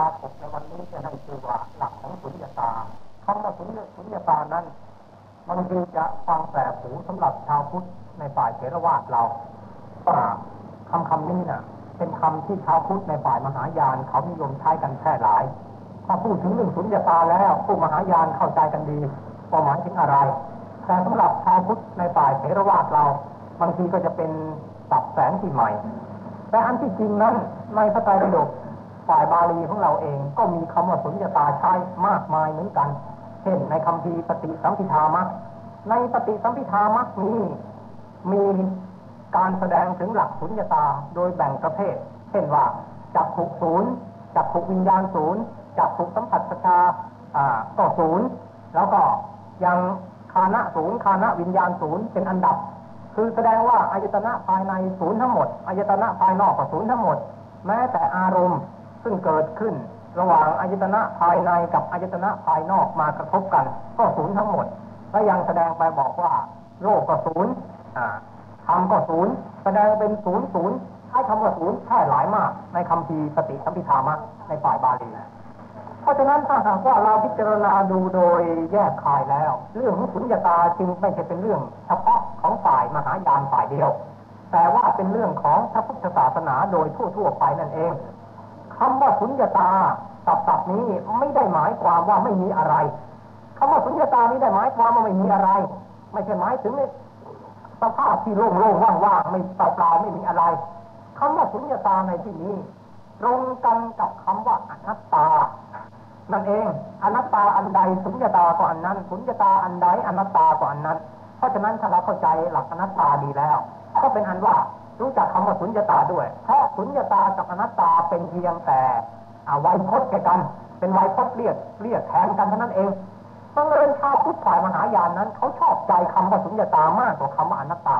รากฏในวันนี้จะให้ชื่อว่าหลักของสุญญตาคำว่าสุญญสุญญตานั้นบางทีจะฟังแปลหูสำหรับชาวพุทธในฝ่ายเถรวาทเราว่าคำคำนี้น่ะ เป็นคำที่ชาวพุทธในฝ่ายมหายานเขานิยมใช้กันแพร่หลาย ถ้าพูดถึงเรื่องสุญญตาแล้วผู้มหายานเข้าใจกันดีว่าหมายถึงอะไร แต่สำหรับชาวพุทธในฝ่ายเถรวาทเรา บางทีก็จะเป็นสับแสงที่ใหม่ แต่อันที่จริงนั้นในพระไตรปิฎก ฝ่ายบาลีของเราเอง ก็มีคำว่าสุญญตาใช้มากมายเหมือนกัน เช่นในคำพีปฏิสัมพิธามักในปฏิสัมพิธามักนี้มีการแสดงถึงหลักสุญญตาโดยแบ่งประเภท เช่นว่าจักขุศูนย์จักขุวิญญาณศูนย์จักขุสัมผัสประชาก็ศูนย์แล้วก็ยังคานะศูนย์คานะวิญญาณศูนย์เป็นอันดับ คือแสดงว่าอายตนะภายในศูนย์ทั้งหมดอายตนะภายนอกก็ศูนย์ทั้งหมด แม้แต่อารมณ์ ซึ่งเกิดขึ้นระหว่างอายตนะภายในกับอายตนะภายนอกมากระทบกัน ก็ศูนย์ทั้งหมด และยังแสดงไปบอกว่า โลกก็ศูนย์ธรรมก็ศูนย์แสดงเป็นศูนย์ศูนย์ใช้คำว่าศูนย์แค่หลายมาก ในคำพีปฏิสัมพิธามะในฝ่ายบาลีเพราะฉะนั้นถ้าหากว่าเราพิจารณาดูโดยแยกคายแล้ว เรื่องของสุญญตาจึงไม่ใช่เป็นเรื่องเฉพาะของฝ่ายมหายานฝ่ายเดียว แต่ว่าเป็นเรื่องของพระพุทธศาสนาโดยทั่วๆไปนั่นเอง คำว่าสุญญตาสับสับนี้ไม่ได้หมายความว่าไม่มีอะไรคำว่าสุญญตานี้ได้หมายความว่าไม่มีอะไร ไม่ใช่หมายถึงสภาพที่โล่งๆว่างๆไม่เปล่าๆไม่มีอะไรคำว่าสุญญตาในที่นี้ ตรงกันกับคำว่าอนัตตา นั่นเองอนัตตาอันใดสุญญตาก็อันนั้นสุญญตาอันใดอนัตตาก็อันนั้น เพราะฉะนั้นถ้าเราเข้าใจหลักอนัตตาดีแล้ว ก็เป็นอันว่า รู้จักคำว่าสุญญตาด้วย เพราะสุญญตากับอนัตตาเป็นเพียงแต่ไวยพจน์แก่กัน เป็นไวยพจน์เรียกเรียกแทนกันเท่านั้นเองบังเอิญชาวพุทธฝ่ายมหายานนั้น เขาชอบใจคำว่าสุญญตามากกว่าคำว่าอนัตตา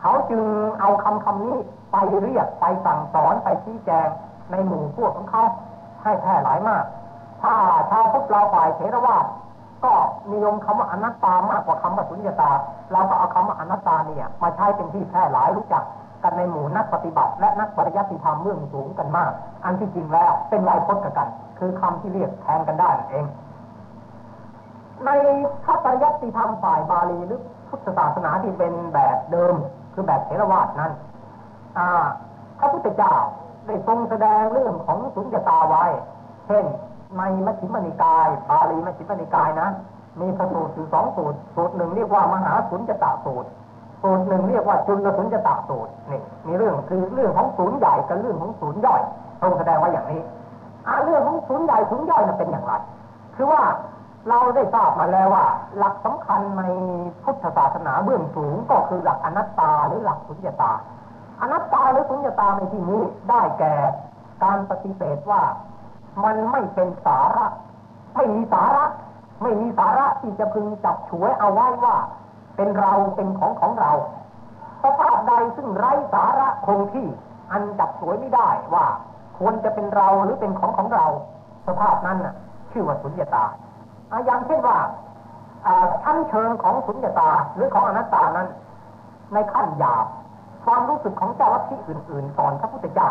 เขาจึงเอาคำคำนี้ไปเรียกไปสั่งสอนไปชี้แจงในหมู่พวกของเขาให้แพร่หลายมาก ถ้าชาวพุทธเราฝ่ายเทรวาสก็นิยมคำว่าอนัตตามากกว่าคำว่าสุญญตา เราก็เอาคำว่าอนัตตาเนี่ยมาใช้เป็นที่แพร่หลายรู้จัก กันในหมู่นักปฏิบัติ และนักปริยัติธรรมเรื่องสูงกันมาก อันที่จริงแล้วเป็นลายพจน์กัน คือคำที่เรียกแทนกันได้เอง ในพระปริยัติธรรมฝ่ายบาลีหรือพุทธศาสนาที่เป็นแบบเดิม คือแบบเทรวาสนั้นพระพุทธเจ้าได้ทรงแสดงเรื่องของสุญญตาไว้ เช่นในมัชฌิมนิกายบาลีมัชฌิมนิกายนะมีพระสูตรอยู่สองสูตร สูตรหนึ่งเรียกว่ามหาสุญญตาสูตร สูตรหนึ่งเรียกว่าจุลสุญญตาสูตร นี่ มีเรื่องคือเรื่องของ กับเรื่องของศูนย์ย่อยตรงแสดงว่าอย่างนี้อาเรื่องของศูนย์ใหญ่ศูนย์ย่อยนั้นเป็นอย่างไร คือว่าเราได้ทราบมาแล้วว่า หลักสำคัญในพุทธศาสนาเบื้องสูงก็คือหลักอนัตตาหรือหลักสุญญตา อนัตตาหรือสุญญตาในที่นี้ได้แก่การปฏิเสธว่ามันไม่เป็นสาระ ไม่มีสาระ ไม่มีสาระที่จะพึงจับฉวยเอาไว้ว่า เป็นเราเป็นของของเราสภาพใดซึ่งไร้สาระคงที่ อันจับฉวยไม่ได้ว่าควรจะเป็นเราหรือเป็นของของเรา สภาพนั้นน่ะ ชื่อว่าสุญญตาอย่างเช่นว่าชั้นเชิงของสุญญตาหรือของอนัตตานั้น ในขั้นหยาบความรู้สึกของเจ้าลัทธิอื่นๆก่อนพระพุทธเจ้า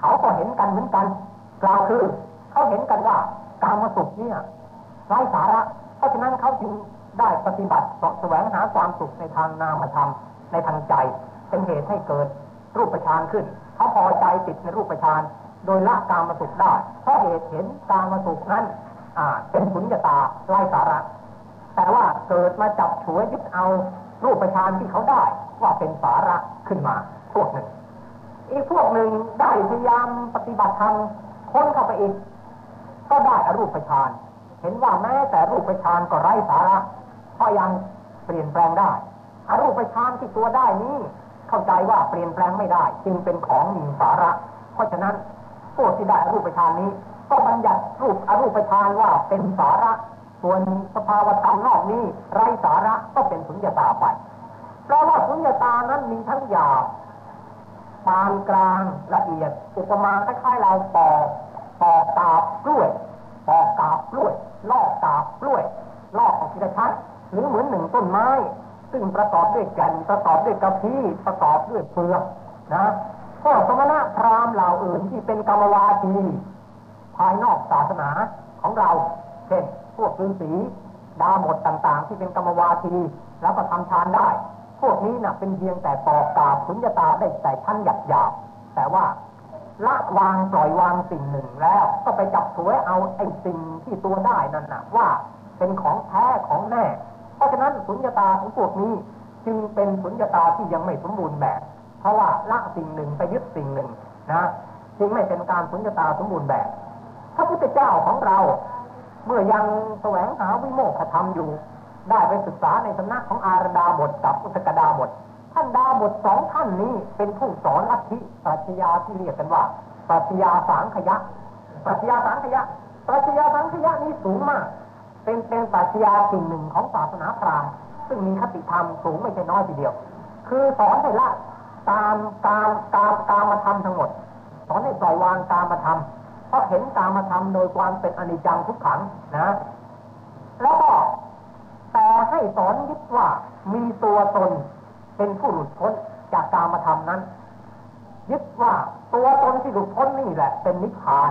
เขาก็เห็นกันเหมือนกันกล่าวคือ เขาเห็นกันว่าการมาสุขเนี่ยไร้สาระ เพราะฉะนั้นเขาจึงได้ปฏิบัติสแสวงหาความสุขในทางนามธรรมในทางใจ เป็นเหตุให้เกิดรูปฌานขึ้น เขาพอใจติดในรูปฌานโดยละการมาสุขได้ เพราะเหตุเห็นการมาสุขนั้นเป็นสุญญตาไร้สาระ แต่ว่าเกิดมาจับฉวยยึดเอารูปฌานที่เขาได้ ว่าเป็นสาระขึ้นมาพวกหนึ่ง อีกพวกหนึ่งได้พยายามปฏิบัติธรรมค้นเข้าไปอีก ก็ได้อรูปฌานเห็นว่าแม้แต่รูปฌานก็ไร้สาระเพราะยังเปลี่ยนแปลงได้อรูปฌานที่ตัวได้นี้ เข้าใจว่าเปลี่ยนแปลงไม่ได้ จึงเป็นของมีสาระ เพราะฉะนั้นพวกที่ได้อรูปฌานนี้ ก็บัญญัติรูปอรูปฌานว่าเป็นสาระ ส่วนสภาวธรรมนอกนี้ไร้สาระก็เป็นสุญญตาไปเพราะว่าสุญญตานั้นมีทั้งหยาบปานกลางละเอียด อุปมาคล้ายๆเราปอกปอกกาบกล้วยปอกกาบกล้วยลอกกาบกล้วยลอกของทีละชั้นหรือเหมือนหนึ่งต้นไม้ ซึ่งประกอบด้วยแก่นประกอบด้วยกะพี้ประกอบด้วยเปลือกนะพวกสมณะพราหมณ์เหล่าอื่นที่เป็นกรรมวาทีภายนอกศาสนาของเราเช่นพวกฤาษีดาหมดต่างๆ ที่เป็นกรรมวาทีแล้วก็ทำฌานได้ พวกนี้นะ่ะเป็นเพียงแต่ปอกกาบสุญญตาได้แต่ชั้นหยาบๆแต่ว่าละวางปล่อยวางสิ่งหนึ่งแล้ว ก็ไปจับถวยเอาไอ้สิ่งที่ตัวได้นั่นนะว่าเป็นของแท้ของแน่ ราะฉะนั้นสุญญตาของพวกนี้จึงเป็นสุญญตาที่ยังไม่สมบูรณ์แบบ เพราะว่าละสิ่งหนึ่งไปยึดสิ่งหนึ่งนะจึงไม่เป็นการสุญญตาสมบูรณ์แบบ พระพุทธเจ้าของเรา เมื่อยังแสวงหาวิโมกขธรรมอยู่ ได้ไปศึกษาในสำนักของอารดาบทกับอุตกดาบทท่านดาบทสองท่านนี้เป็นผู้สอนลัทธิปรัชญาที่เรียกกันว่าปรัชญาสังขยะปรัชญาสังขยะปรัชญาสังขยะนี้สูงมาก เป็นเป็นปรัชญาสิ่งหนึ่งของศาสนาพราหมณ์ซึ่งมีคติธรรมสูงไม่ใช่น้อยทีเดียว คือสอนให้ละตามตามตามตามมาทำทั้งหมด สอนให้ปล่อยวางตามมาทำเพราะเห็นตามมาทำโดยความเป็นอนิจจังทุกขังนะ แล้วก็แต่ให้สอนยึดว่ามีตัวตนเป็นผู้หลุดพ้นจากกามธรรมนั้น ยึดว่าตัวตนที่หลุดพ้นนี่แหละ เป็นนิพพาน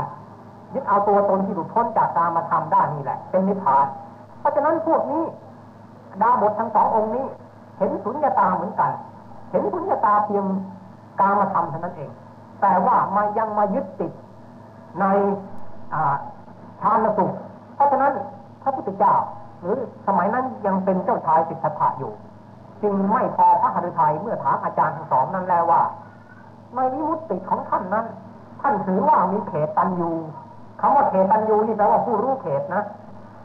ยึดเอาตัวตนที่หลุดพ้นจากกามธรรมได้นี่แหละ เป็นนิพพาน เพราะฉะนั้นพวกนี้ดาบททั้งสององค์นี้ เห็นสุญญาตาเหมือนกัน เห็นสุญญาตาเพียงกามธรรมเท่านั้นเอง แต่ว่ามายังมายึดติดในฌานสุข เพราะฉะนั้นพระพุทธเจ้า หรือสมัยนั้นยังเป็นเจ้าชายสิทธัตถะอยู่ จึงไม่พอพระหฤทัยเมื่อถามอาจารย์ทั้งสองนั้นแล้วว่าในวิมุตติของท่านนั้น ท่านถือว่ามีเขตตันอยู่ คำว่าเขตันยูนี่แปลว่าผู้รู้เขตนะ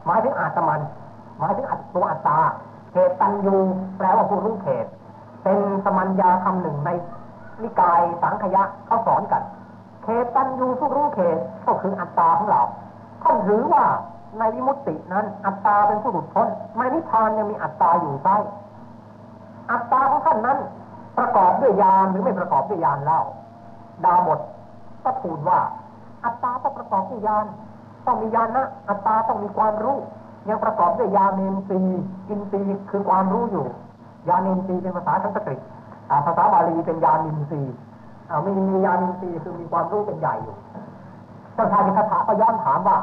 หมายถึงอาตมัน หมายถึงอัตตัวอัตตาเขตันยูแปลว่าผู้รู้เขต เป็นสมัญญาคำหนึ่งในนิกายสังขยะเขาสอนกัน เขตันยูผู้รู้เขตก็คืออัตตาของเราท่านถือว่าในวิมุตตินั้น อัตตาเป็นผู้หลุดพ้นในนิพพานยังมีอัตตาอยู่ใต้อัตตาของท่านนั้น ประกอบด้วยยานหรือไม่ประกอบด้วยยานเล่า ดาบทก็ทูลว่า อัตตาต้องประกอบด้วยยานต้องมียานนะอัตตาต้องมีความรู้ ยังประกอบด้วยยานเนนซีอินซีคือความรู้อยู่ยานเนนซีเป็นภาษาสันสกฤตภาษาบาลีเป็นยานินทรีย์มีมียานินทรีคือมีความรู้เป็นใหญ่อยู่เจ้าชายคาถาก็ย้อนถามว่า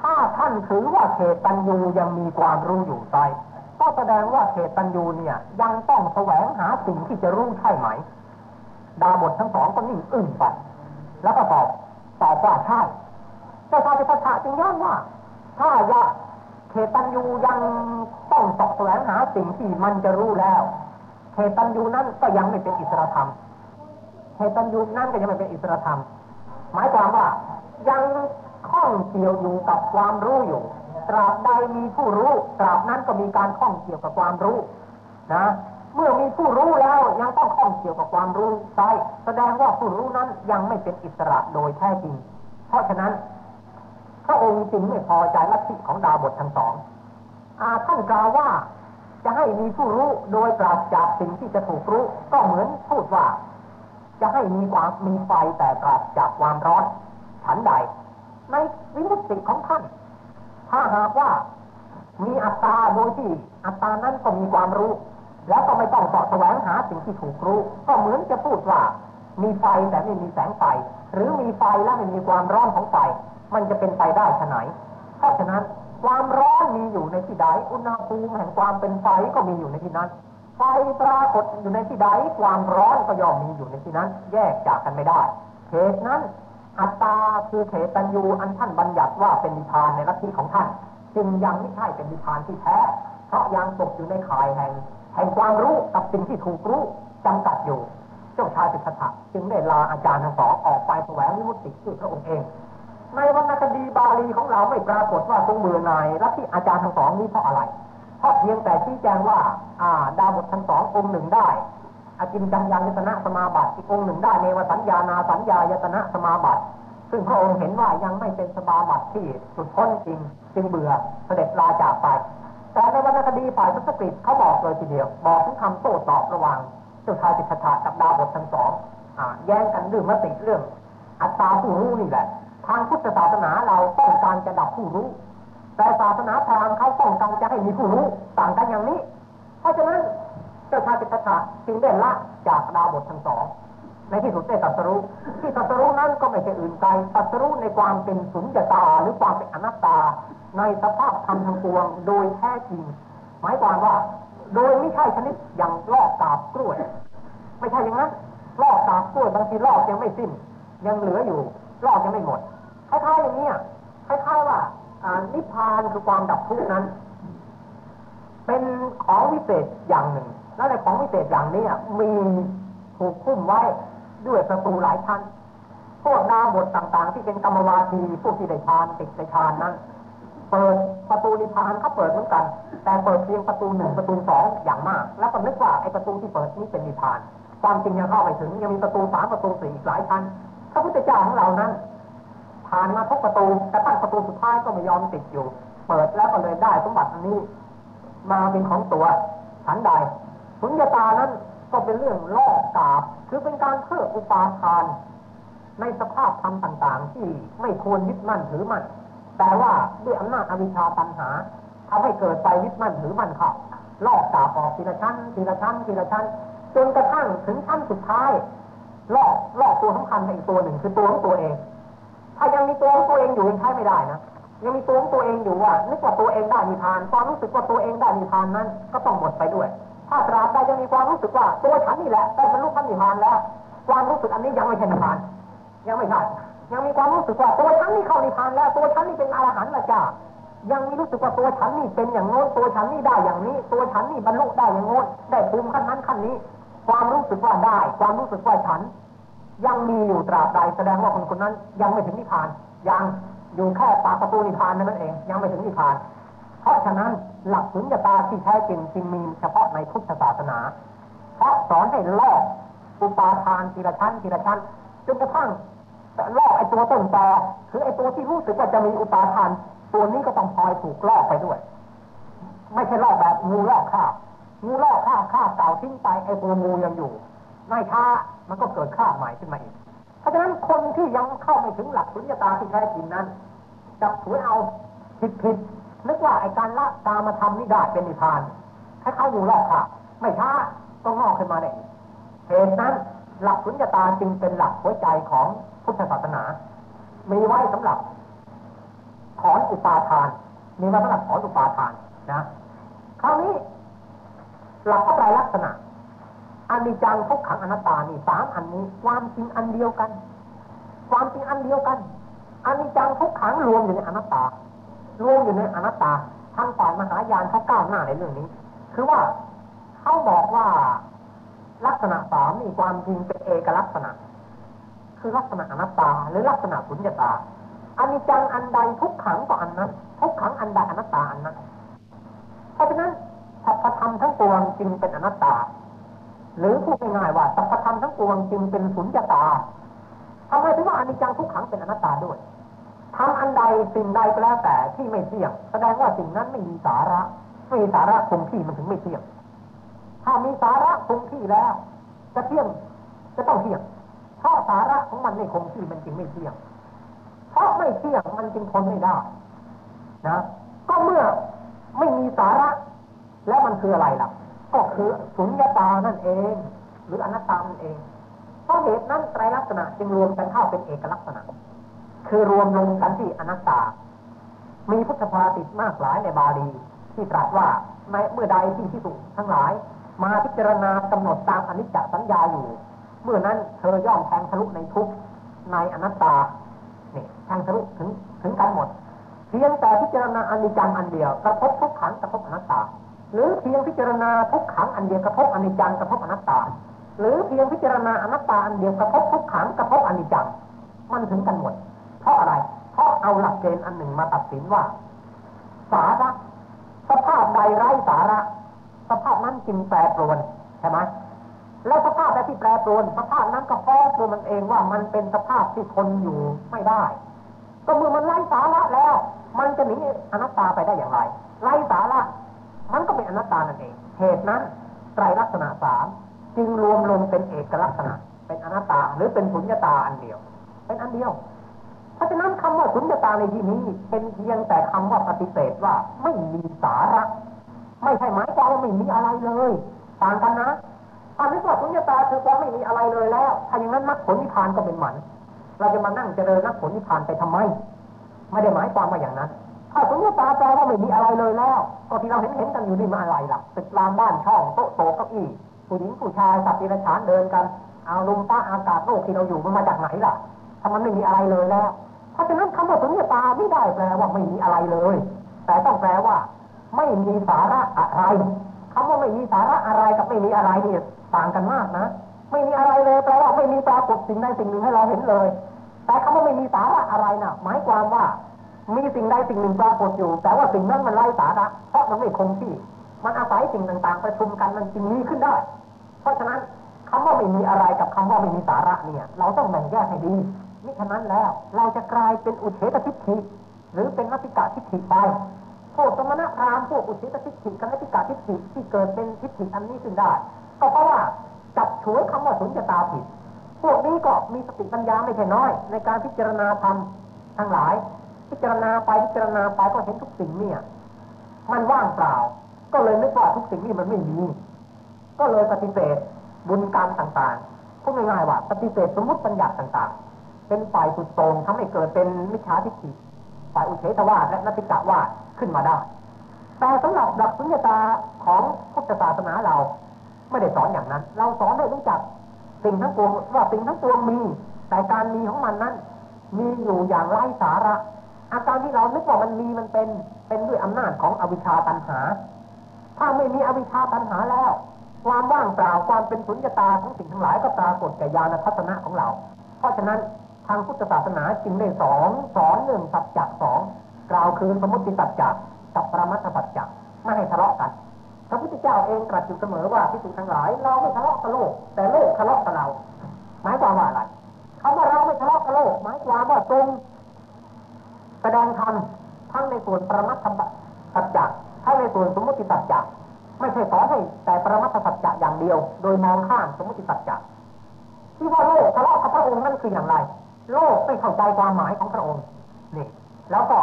ถ้าท่านถือว่าเขตตัญญูยังมีความรู้อยู่ใจก็แสดงว่าเขตตัญญูเนี่ย ยังต้องแสวงหาสิ่งที่จะรู้ใช่ไหม ดาบททั้งสองก็นิ่งอึ้งไปแล้วก็ตอบ ตอบว่าใช่เจ้าชายคาถาจึงย้อนว่า ถ้ายาเขตตัญญูยังต้องสอบแสวงหาสิ่งที่มันจะรู้แล้วเขตตัญญูนั้นก็ยังไม่เป็นอิสระธรรมเขตตัญญูนั้นก็ยังไม่เป็นอิสระธรรม หมายความว่ายังข้องเกี่ยวอยู่กับความรู้อยู่ ตราบใดมีผู้รู้ ตราบนั้นก็มีการข้องเกี่ยวกับความรู้นะ เมื่อมีผู้รู้แล้วยังต้องข้องเกี่ยวกับความรู้ใช่แสดงว่าผู้รู้นั้นยังไม่เป็นอิสระโดยแท้จริง เพราะฉะนั้นพระองค์จึงไม่พอใจลัทธิของดาวบททั้งสองอาท่านกล่าวว่าจะให้มีผู้รู้โดยปราศจากสิ่งที่จะถูกรู้ ก็เหมือนพูดว่า จะให้มีความมีไฟแต่ปราศจากความร้อนฉันใด ในวิมุตติของท่าน ถ้าหากว่ามีอัตตาโดยที่อัตตานั้นก็มีความรู้ แล้วก็ไม่ต้องสอดแสวงหาสิ่งที่ถูกรู้ ก็เหมือนจะพูดว่า มีไฟแต่ไม่มีแสงไฟ หรือมีไฟและไม่มีความร้อนของไฟ มันจะเป็นไปได้ขนาดเพราะฉะนั้นความร้อนมีอยู่ในที่ใด อุณหภูมิแห่งความเป็นไฟก็มีอยู่ในที่นั้น ไฟปรากฏอยู่ในที่ใด ความร้อนก็ย่อมมีอยู่ในที่นั้น แยกจากกันไม่ได้เหตุนั้นอัตตาคือเขตัญญูอันท่านบัญญัติว่าเป็นนิพานในลัทธิของท่าน จึงยังไม่ใช่เป็นนิพานที่แท้ เพราะยังตกอยู่ในข่ายแห่ง แห่งความรู้กับสิ่งที่ถูกรู้จำกัดอยู่ เจ้าชายสิทธัตถะจึงได้ลาอาจารย์ทั้งสองออกไปแสวงวิมุตติด้วยพระองค์เอง ในวรรณคดีบาลีของเราไม่ปรากฏว่าทรงมือหนายลัทธิอาจารย์ทั้งสองนี้เพราะอะไรเพราะเพียงแต่ชี้แจงว่า อ่า ดาวบททั้งสององค์หนึ่งได้อาจินจังยังยตนะสมาบัติอีกองค์หนึ่งได้ในวสัญญานาสัญญายตนะสมาบัติ ซึ่งพระองค์เห็นว่ายังไม่เป็นสมาบัติที่สุดพ้นจริง จึงเบื่อเสด็จลาจากไป แต่ในวรรณคดีฝ่ายสันสกฤตเขาบอกเลยทีเดียว บอกถึงคำโต้ตอบระหว่างเจ้าชายสิทธัตถะกับดาวบททั้งสองอแย้งกันเรื่องมติเรื่อง อัตตาผู้รู้นี่แหละ ทางพุทธศาสนาเราต้องการจะดับผู้รู้ แต่ศาสนาพราหมณ์เขาต้องการจะให้มีผู้รู้ต่างกันอย่างนี้ เพราะฉะนั้นเจ้าชาติปตถะจึงได้ละจากดาวบททั้งสองในที่สุดได้ตัสรู้ที่ตัสรู้นั้นก็ไม่ใช่อื่นไกลตัสรู้ในความเป็นสุญญตาหรือความเป็นอนัตตา ในสภาพธรรมทั้งปวง โดยแท้จริง หมายความว่า โดยไม่ใช่ชนิดอย่างลอกกาบกล้วย ไม่ใช่อย่างนั้นลอกกาบกล้วยบางทีลอกยังไม่สิ้น ยังเหลืออยู่ลอกยังไม่หมดคล้ายๆอย่างนี้คล้ายๆว่านิพพานคือความดับทุกข์นั้น เป็นของวิเศษอย่างหนึ่ง และในของวิเศษอย่างนี้มีถูกคุ้มไว้ด้วยประตูหลายชั้นพวกดาวบทต่างๆ ที่เป็นกรรมวาทีพวกที่ได้ฌานติดในฌานนั้น เปิดประตูนิพพานเขาเปิดเหมือนกัน แต่เปิดเพียงประตูหนึ่งประตูสองอย่างมาก แล้วก็นึกว่าไอ้ประตูที่เปิดนี้เป็นนิพพาน ความจริงยังเข้าไปถึงยังมีประตูสามประตูสี่อีกหลายชั้นพระพุทธเจ้าของเรานั้นผ่านมาทุกประตูแต่ตั้งประตูสุดท้ายก็ไม่ยอมติดอยู่ เปิดแล้วก็เลยได้สมบัติอันนี้ มาเป็นของตัวฉันใดสุญญตานั้นก็เป็นเรื่องล่อกาบคือเป็นการเพิ่มอุปาทาน ในสภาพธรรมต่างๆ ที่ไม่ควรยึดมั่นถือมั่น แต่ว่าด้วยอำนาจอวิชชาตัณหาทำให้เกิดไปยึดมั่นถือมั่นข้าลอกกาบออกทีละชั้นทีละชั้นทีละชั้นจนกระทั่งถึงชั้นสุดท้ายลอกลอกตัวสำคัญในอีกตัวหนึ่งคือตัวของตัวเอง ถ้ายังมีตัวของตัวเองอยู่ยังใช้ไม่ได้นะยังมีตัวของตัวเองอยู่ว่านึกว่าตัวเองได้มีทานความรู้สึกว่าตัวเองได้มีทานนั้น ก็ต้องหมดไปด้วย ถ้าตราบใดยังมีความรู้สึกว่าตัวฉันนี่แหละได้บรรลุพันธิพานแล้ว ความรู้สึกอันนี้ยังไม่ใช่นิพพาน ยังไม่ใช่ ยังมีความรู้สึกว่าตัวฉันนี่เข้านิพพานแล้วตัวฉันนี่เป็นอรหันต์ละจ้ายังมีรู้สึกว่าตัวฉันนี่เป็นอย่างโน้นตัวฉันนี่ได้อย่างนี้ ตัวฉันนี่บรรลุได้อย่างโน้นได้ภูมิขั้นนั้นขั้นนี้ ความรู้สึกว่าได้ ความรู้สึกว่าฉัน ยังมีอยู่ตราบใดแสดงว่าคนคนนั้น ยังไม่ถึงนิพพาน ยังอยู่แค่ปากประตูนิพพานนั่นเอง ยังไม่ถึงนิพพาน เพราะฉะนั้นหลักสุญญตาที่แท้จริงจึงมีเฉพาะในพุทธศาสนา เพราะสอนให้ลอกอุปาทานทีละชั้นทีละชั้นจนกระทั่งลอก ตัวต้นตอคือไอ้ตัวที่รู้สึกว่าจะมีอุปาทาน ตัวนี้ก็ต้องพลอยถูกลอกไปด้วย ไม่ใช่ลอกแบบงูลอกข้างูลอกข้าข้าเก่าทิ้งไปไอ้ตัวงูยังอยู่ไม่ช้ามันก็เกิดข้าใหม่ขึ้นมาอีก เพราะฉะนั้นคนที่ยังเข้าไม่ถึงหลักสุญญตาที่แท้จริงนั้นจะถือเอาผิดผิดนึกว่าไอ้การละกามาทำนี่ได้เป็นนิพพานให้เขาอยู่รอบค่ะไม่ช้าต้องงอกขึ้นมาได้เหตุนั้น หลักสุญญตาจึงเป็นหลักหัวใจของพุทธศาสนา มีไว้สำหรับถอนอุปาทาน มีไว้สำหรับถอนอุปาทานนะคราวนี้หลักพระไตรลักษณะอันนี้จังทุกขังอนัตตานี่สามอันนี้ ความจริงอันเดียวกัน ความจริงอันเดียวกันอันนี้จังทุกขังรวมอยู่ในอนัตตารวมอยู่ในอนัตตาทางฝ่ายมหายานเขาก้าวหน้าในเรื่องนี้ คือว่าเขาบอกว่า ลักษณะสามนี่ความจริงเป็นเอกลักษณะ คือลักษณะอนัตตาหรือลักษณะสุญญตาอันนี้จังอันใดทุกขังก็อันนั้น ทุกขังอันใดอนัตตาอันนั้น เพราะฉะนั้นสัพพธรรมทั้งปวงจึงเป็นอนัตตา หรือพูดง่ายๆว่าสัพพธรรมทั้งปวงจึงเป็นสุญญตาทำไมถึงว่าอนิจจังทุกขังเป็นอนัตตาด้วยทำอันใดสิ่งใดก็แล้วแต่ที่ไม่เที่ยง แสดงว่าสิ่งนั้นไม่มีสาระไม่มีสาระคงที่มันถึงไม่เที่ยง ถ้ามีสาระคงที่แล้ว จะเที่ยงจะต้องเที่ยงเพราสาระของมันไม่คงที่มันจึงไม่เที่ยง เพราะไม่เที่ยงมันจึงทนไม่ได้นะ ก็เมื่อไม่มีสาระ แล้วมันคืออะไรล่ะ ก็คือสุญญตานั่นเอง หรืออนัตตานั่นเองเพราะเหตุนั้นไตรลักษณะจึงรวมกันเข้าเป็นเอกลักษณะ คือรวมลงกันที่อนัตตา มีพุทธภาษิมากหลายในบาลีที่ตรัสว่าในเมื่อใดที่ที่สุทั้งหลาย มาพิจารณากำหนดตามอนิจจสัญญาอยู่ เมื่อนั้นเธอย่อมแทงทะลุในทุกในอนัตตาเนี่ยแทงทะลุถึงถึงกันหมด เพียงแต่พิจารณาอนิจจังอันเดียวกระทบทุกขังกระทบอนัตตา หรือเพียงพิจารณาทุกขังอันเดียวกระทบอนิจจังกระทบอนัตตา หรือเพียงพิจารณาอนัตตาอันเดียวกระทบทุกขังกระทบอนิจจังมันถึงกันหมด เพราะอะไร เพราะเอาหลักเกณฑ์อันหนึ่งมาตัดสินว่า สาระสภาพใดไร้สาระ สภาพนั้นจึงแปรปรวนใช่ไหมแล้วสภาพใดที่แปรปรวนสภาพนั้นก็ฟ้องตัวมันเองว่ามันเป็นสภาพที่ทนอยู่ไม่ได้ ก็เมื่อมันไร้สาระแล้ว มันจะหนีอนัตตาไปได้อย่างไรไร้สาระมันก็เป็นอนัตตานั่นเองเหตุนั้นไตรลักษณะสามจึงรวมลงเป็นเอกลักษณะ เป็นอนัตตาหรือเป็นสุญญตาอันเดียว เป็นอันเดียว เพราะฉะนั้นคำว่าสุญญตาในที่นี้ เป็นเพียงแต่คำว่าปฏิเสธว่าไม่มีสาระ ไม่ใช่หมายความว่าไม่มีอะไรเลยต่างกันนะถ้านึกว่าสุญญตาคือความไม่มีอะไรเลยแล้ว ถ้าอย่างนั้นมรรคผลนิพพานก็เป็นหมัน เราจะมานั่งเจริญนักผลนิพพานไปทำไม ไม่ได้หมายความว่าอย่างนั้นถ้าสุญญตาแปลว่าไม่มีอะไรเลยแล้ว ก็ที่เราเห็นเห็นกันอยู่นี่มาอะไรล่ะตึกรามบ้านช่องโต๊ะโต๊ะเก้าอี้ผู้หญิงผู้ชายสัตว์ดิบฉานเดินกันเอาลมฟ้าอากาศโลกที่เราอยู่มันมาจากไหนล่ะถ้ามันไม่มีอะไรเลยแล้ว เพราะฉะนั้นคำว่าสุญญตาไม่ได้แปลว่าไม่มีอะไรเลย แต่ต้องแปลว่า ไม่มีสาระอะไรคำว่าไม่มีสาระอะไรกับไม่มีอะไรเนี่ยต่างกันมากนะ ไม่มีอะไรเลยแปลว่าไม่มีปรากฏสิ่งใดสิ่งหนึ่งให้เราเห็นเลย แต่คำว่าไม่มีสาระอะไรนะ่ะ หมายความว่า มีสิ่งใดสิ่งหนึ่งปรากฏอยู่ แต่ว่าสิ่งนั้นมันไร้สาระ เพราะมันไม่คงที่ มันอาศัยสิ่งต่างๆ ประชุมกันมันจึงมีขึ้นได้ เพราะฉะนั้นคำว่าไม่มีอะไรกับคำว่าไม่มีสาระเนี่ย เราต้องแบ่งแยกให้ดีมิฉะนั้นแล้ว เราจะกลายเป็นอุเฉตทิฏฐิหรือเป็นนักติกาทิฏฐิไป พวกสมณพราหมณ์พวกอุเฉตทิฏฐิกับนักติกาทิฏฐิที่เกิดเป็นทิฏฐิอันนี้ขึ้นได้ ก็เพราะว่าจับฉวยคำว่าสุญญตาผิด พวกนี้ก็มีสติปัญญาไม่ใช่น้อย ในการพิจารณาธรรมทั้งหลาย พิจารณาไปพิจารณาไปก็เห็นทุกสิ่งเนี่ยมันว่างเปล่า ก็เลยนึกว่าทุกสิ่งนี่มันไม่มี ก็เลยปฏิเสธบุญกรรมต่างๆพูดง่ายๆว่าปฏิเสธสมมติปัญญาต่างๆ เป็นฝ่ายสุดโต่งทำให้เกิดเป็นมิจฉาทิฏฐิ ฝ่ายอุเฉทวาและนัติกะวาขึ้นมาได้ แต่สำหรับหลักสุญญตาของพุทธศาสนาเราไม่ได้สอนอย่างนั้น เราสอนให้รู้จักสิ่งทั้งปวงว่าสิ่งทั้งปวงมี แต่การมีของมันนั้น มีอยู่อย่างไร้สาระ อาการที่เรานึกว่ามันมีมันเป็นเป็นด้วยอำนาจของอวิชชาตันหา ถ้าไม่มีอวิชชาตันหาแล้ว ความว่างเปล่าความเป็นสุญญตาของสิ่งทั้งหลายก็ปรากฏแก่ญาณทัศนะของเรา เพราะฉะนั้น ทางพุทธศาสนาจึงได้สอนสอนหนึ่งสัจจะสองกล่าวคือสมุติสัจจะกับปรมัตถสัจจะไม่ให้ทะเลาะกันพระพุทธเจ้าเองตรัสอยู่เสมอว่าที่สุทั้งหลาย เราไม่ทะเลาะกับโลก แต่โลกทะเลาะกับเรา หมายความว่าอะไรคำว่าเราไม่ทะเลาะกับโลก หมายความว่าตรงแสดงธรรมทั้งในส่วนปรมัตถสัจจะทั้งในส่วนสมมติสัจจะไม่ใช่สอนให้แต่ปรมัตถสัจจะอย่างเดียว โดยมองข้ามสมมติสัจจะที่ว่าโลกทะเลาะกับพระองค์นั่นคืออย่างไร โลกไม่เข้าใจความหมายของพระองค์นี่แล้วก็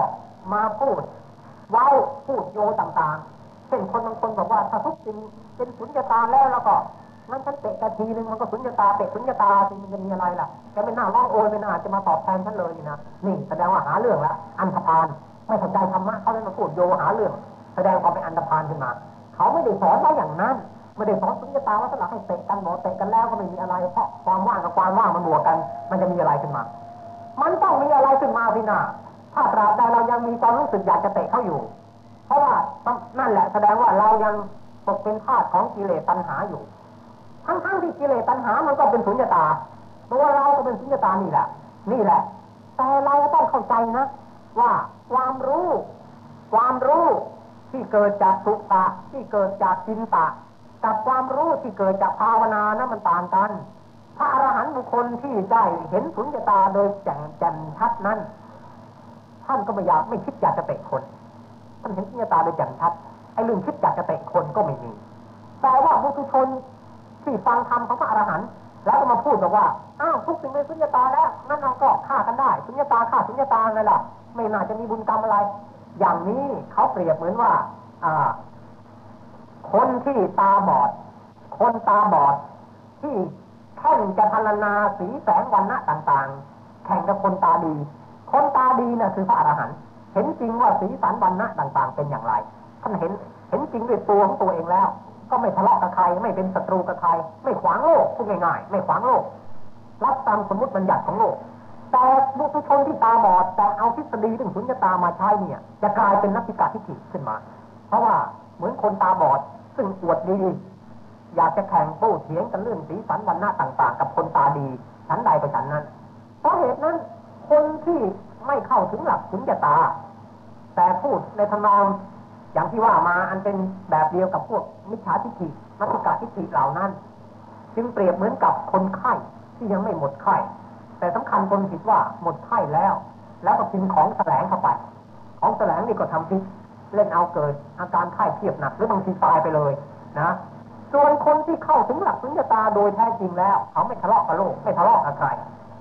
มาพูดเว้าพูดโยต่างๆเช่นคนบางคนบอกว่าถ้าทุกสิ่งเป็นสุญญตาแล้วแล้วก็มันฉันเตะกะทีนึงมันก็สุญญตาเตะสุญญตาจริงมันจะมีอะไรล่ะแกไม่น่าร้องโอยไม่น่าจะมาตอบแทนฉันเลยนะนี่แสดงว่าหาเรื่องละอันธพาลไม่เข้าใจธรรมะเขาเลยมาพูดโยหาเรื่อง แสดงความเป็นอันธพาลขึ้นมา เขาไม่ได้สอนว่าอย่างนั้น ไม่ได้สอนสุญญตาว่าสลักให้เตะกันหมอเตะกันแล้วก็ไม่มีอะไรเพราะความว่างกับความว่างมันบวกกัน มันจะมีอะไรขึ้นมา มันต้องมีอะไรขึ้นมาพี่นาถ้าตราบใดเรายังมีความรู้สึกอยากจะเตะเขาอยู่ เพราะว่านั่นแหละแสดงว่าเรายังตกเป็นทาสของกิเลสตัณหาอยู่ ทั้งๆที่กิเลสตัณหามันก็เป็นสุญญตาตัวเราก็เป็นสุญญตานี่แหละ นี่แหละ แต่เราต้องเข้าใจนะ ว่าความรู้ ความรู้ที่เกิดจากสุตะที่เกิดจากจินตะ กับความรู้ที่เกิดจากภาวนานะมันต่างกันถ้าอรหันต์บุคคลที่ได้เห็นสุญญตาโดยแจ่มแจ่มชัดนั้น ท่านก็ไม่อยากไม่คิดอยากจะเตะคน ท่านเห็นสุญญตาโดยแจ่มชัดไอ้เรื่องคิดอยากจะเตะคนก็ไม่มี แต่ว่าบุคคลที่ฟังธรรมของพระอรหันต์แล้วก็มาพูดบอกว่าอ้าวทุกสิ่งเป็นสุญญตาแล้วนั่นเราก็ฆ่ากันได้สุญญตาฆ่าสุญญตาไงล่ะไม่น่าจะมีบุญกรรมอะไร อย่างนี้เขาเปรียบเหมือนว่า อ่า คนที่ตาบอด คนตาบอด ที่แข่งจะพรรณนาสีแสงวันณะต่างๆ แข่งกับคนตาดี คนตาดีน่ะคือพระอรหันต์เห็นจริงว่าสีสันวันณะต่างๆ เป็นอย่างไร ท่านเห็นเห็นจริงด้วยตัวของตัวเองแล้ว ก็ไม่ทะเลาะกับใครไม่เป็นศัตรูกับใครไม่ขวางโลกพูดง่ายๆ ไม่ขวางโลก รับตามสมมติบัญญัติของโลกแต่บุคคลที่ตาบอดแต่เอาทฤษฎีเรื่องสุญญตามาใช้เนี่ย จะกลายเป็นนักปิกาทิฏฐิขึ้นมา เพราะว่าเหมือนคนตาบอด ซึ่งอวดดี อยากจะแข่งโต้เถียงกันเรื่องสีสันวันหน้าต่าง ๆ กับคนตาดีชั้นใดไปชั้นนั้น เพราะเหตุนั้น คนที่ไม่เข้าถึงหลักสุญญตา แต่พูดในทำนองอย่างที่ว่ามาอันเป็นแบบเดียวกับพวกมิจฉาทิฏฐินักกาทิฏฐิเหล่านั้น จึงเปรียบเหมือนกับคนไข้ที่ยังไม่หมดไข้แต่สำคัญคนผิดว่าหมดไข้แล้ว แล้วก็กินของแสลงเข้าไป ของแสลงนี่ก็ทำพิษ เล่นเอาเกิด อาการไข้เทียบหนักหรือบางทีตายไปเลยนะส่วนคนที่เข้าถึงหลักสุญญตาโดยแท้จริงแล้ว เขาไม่ทะเลาะกับโลกไม่ทะเลาะกับใคร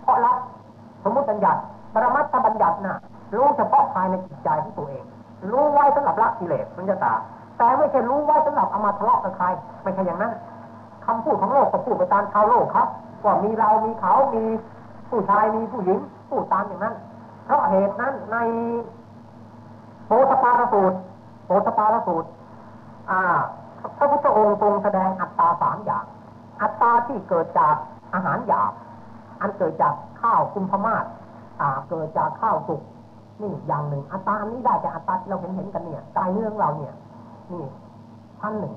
เพราะรักสมมติบัญญัติปรมัตถบัญญัติน่ะรู้เฉพาะภายในจิตใจของตัวเอง รู้ไว้สำหรับละกิเลสสุญญตา แต่ไม่ใช่รู้ไว้สำหรับเอามาทะเลาะกับใครไม่ใช่อย่างนั้นคำพูดของโลกก็พูดไปตามชาวโลกครับว่ามีเรามีเขามีผู้ชายมีผู้หญิงผู้ตามอย่างนั้น เพราะเหตุนั้นใน โพธปาลสูตรโพธปาลสูตรอ่าพระพุทธองค์ทรงแสดงอัตตาสามอย่าง อัตตาที่เกิดจากอาหารหยาบ อันเกิดจากข้าวคุมพมาศอ่าเกิดจากข้าวสุกนี่อย่างหนึ่ง อัตตาอันนี้ได้จากอัตตาที่เราเห็นเห็นกันเนี่ยกายเนื้อเราเนี่ย นี่ชั้นหนึ่ง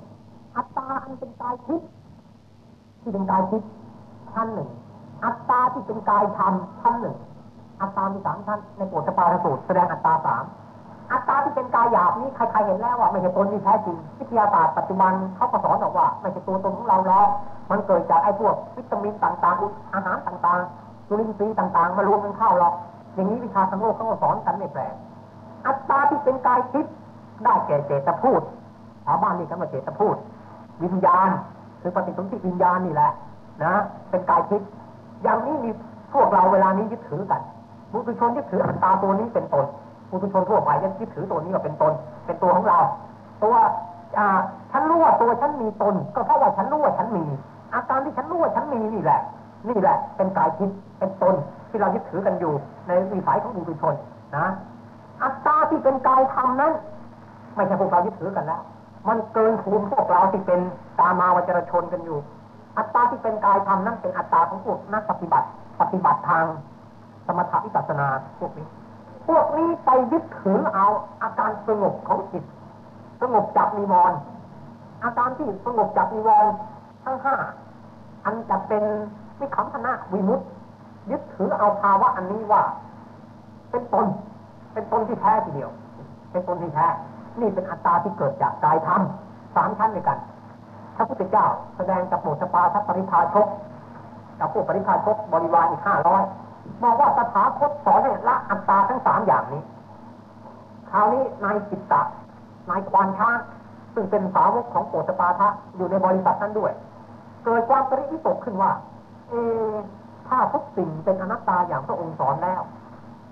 อัตตาอันเป็นกายทิพย์ที่เป็นกายทิพย์ชั้นหนึ่ง อัตตาที่เป็นกายธรรมชั้นหนึ่ง อัตตามีสามชั้นในโปรตปาทสูตรแสดงอัตตาสาม อัตตาที่เป็นกายหยาบนี้ใครๆเห็นแล้วว่าไม่ใช่ตนที่แท้จริงวิทยาศาสตร์ปัจจุบันเขาก็สอนบอกว่าไม่ใช่ตัวตนของเราหรอกมันเกิดจากไอ้พวกวิตามินต่างๆ อาหารต่างๆจุลินทรีย์ต่างๆ มารวมกันเข้าหรอก อย่างนี้วิชาทางโลกเขาก็สอนกันไม่แปลกอัตตาที่เป็นกายทิพย์ได้แก่เจตพูดชาวบ้านนี่กันว่าเจตพูด วิญญาณคือปฏิสนธิวิญญาณนี่แหละนะเป็นกายทิพย์อย่างนี้มีพวกเราเวลานี้ยึดถือกันบุตุชนยึดถืออัตตาตัวนี้เป็นตน ปุถุชนทั่วไปยังยึดถือตัวนี้ว่าเป็นตน เป็นตัวของเรา ตัวฉันรู้ว่าตัวฉันมีตน ก็เพราะว่าฉันรู้ว่าฉันมี อาการที่ฉันรู้ว่าฉันมีนี่แหละ นี่แหละ เป็นกายทิพย์เป็นตนที่เรายึดถือกันอยู่ ในวิสัยของปุถุชนนะอัตตาที่เป็นกายธรรมนั้น ไม่ใช่พวกเรายึดถือกันแล้ว มันเกินภูมิพวกเราที่เป็นตามาวจรชนกันอยู่ อัตตาที่เป็นกายธรรมนั้นเป็นอัตตาของพวกนักปฏิบัติ ปฏิบัติทางสมถะวิปัสสนาพวกนี้ พวกนี้ไปยึดถือเอาอาการสงบของจิต สงบจากนิวรณ์อาการที่สงบจากนิวรณ์ทั้งห้าอันจะเป็นวิคัมพนะวิมุตยึดถือเอาภาวะอันนี้ว่า เป็นตนเป็นตนที่แท้ทีเดียว เป็นตนที่แท้ นี่เป็นอัตตาที่เกิดจากกายธรรมสามชั้นด้วยกันพระพุทธเจ้าแสดงกับโมชปาทัปริพาชกกับพวกปริพาชกบริวารอีกห้าร้อย บอกว่าสถาคตสอนให้ละอัตตาทั้งสามอย่างนี้ คราวนี้นายจิตตะนายควานช้างซึ่งเป็นสาวกของโปตปาทะอยู่ในบริษัทนั้นด้วย เกิดความปริวิตกขึ้นว่า เอถ้าทุกสิ่งเป็นอนัตตาอย่างพระองค์สอนแล้ว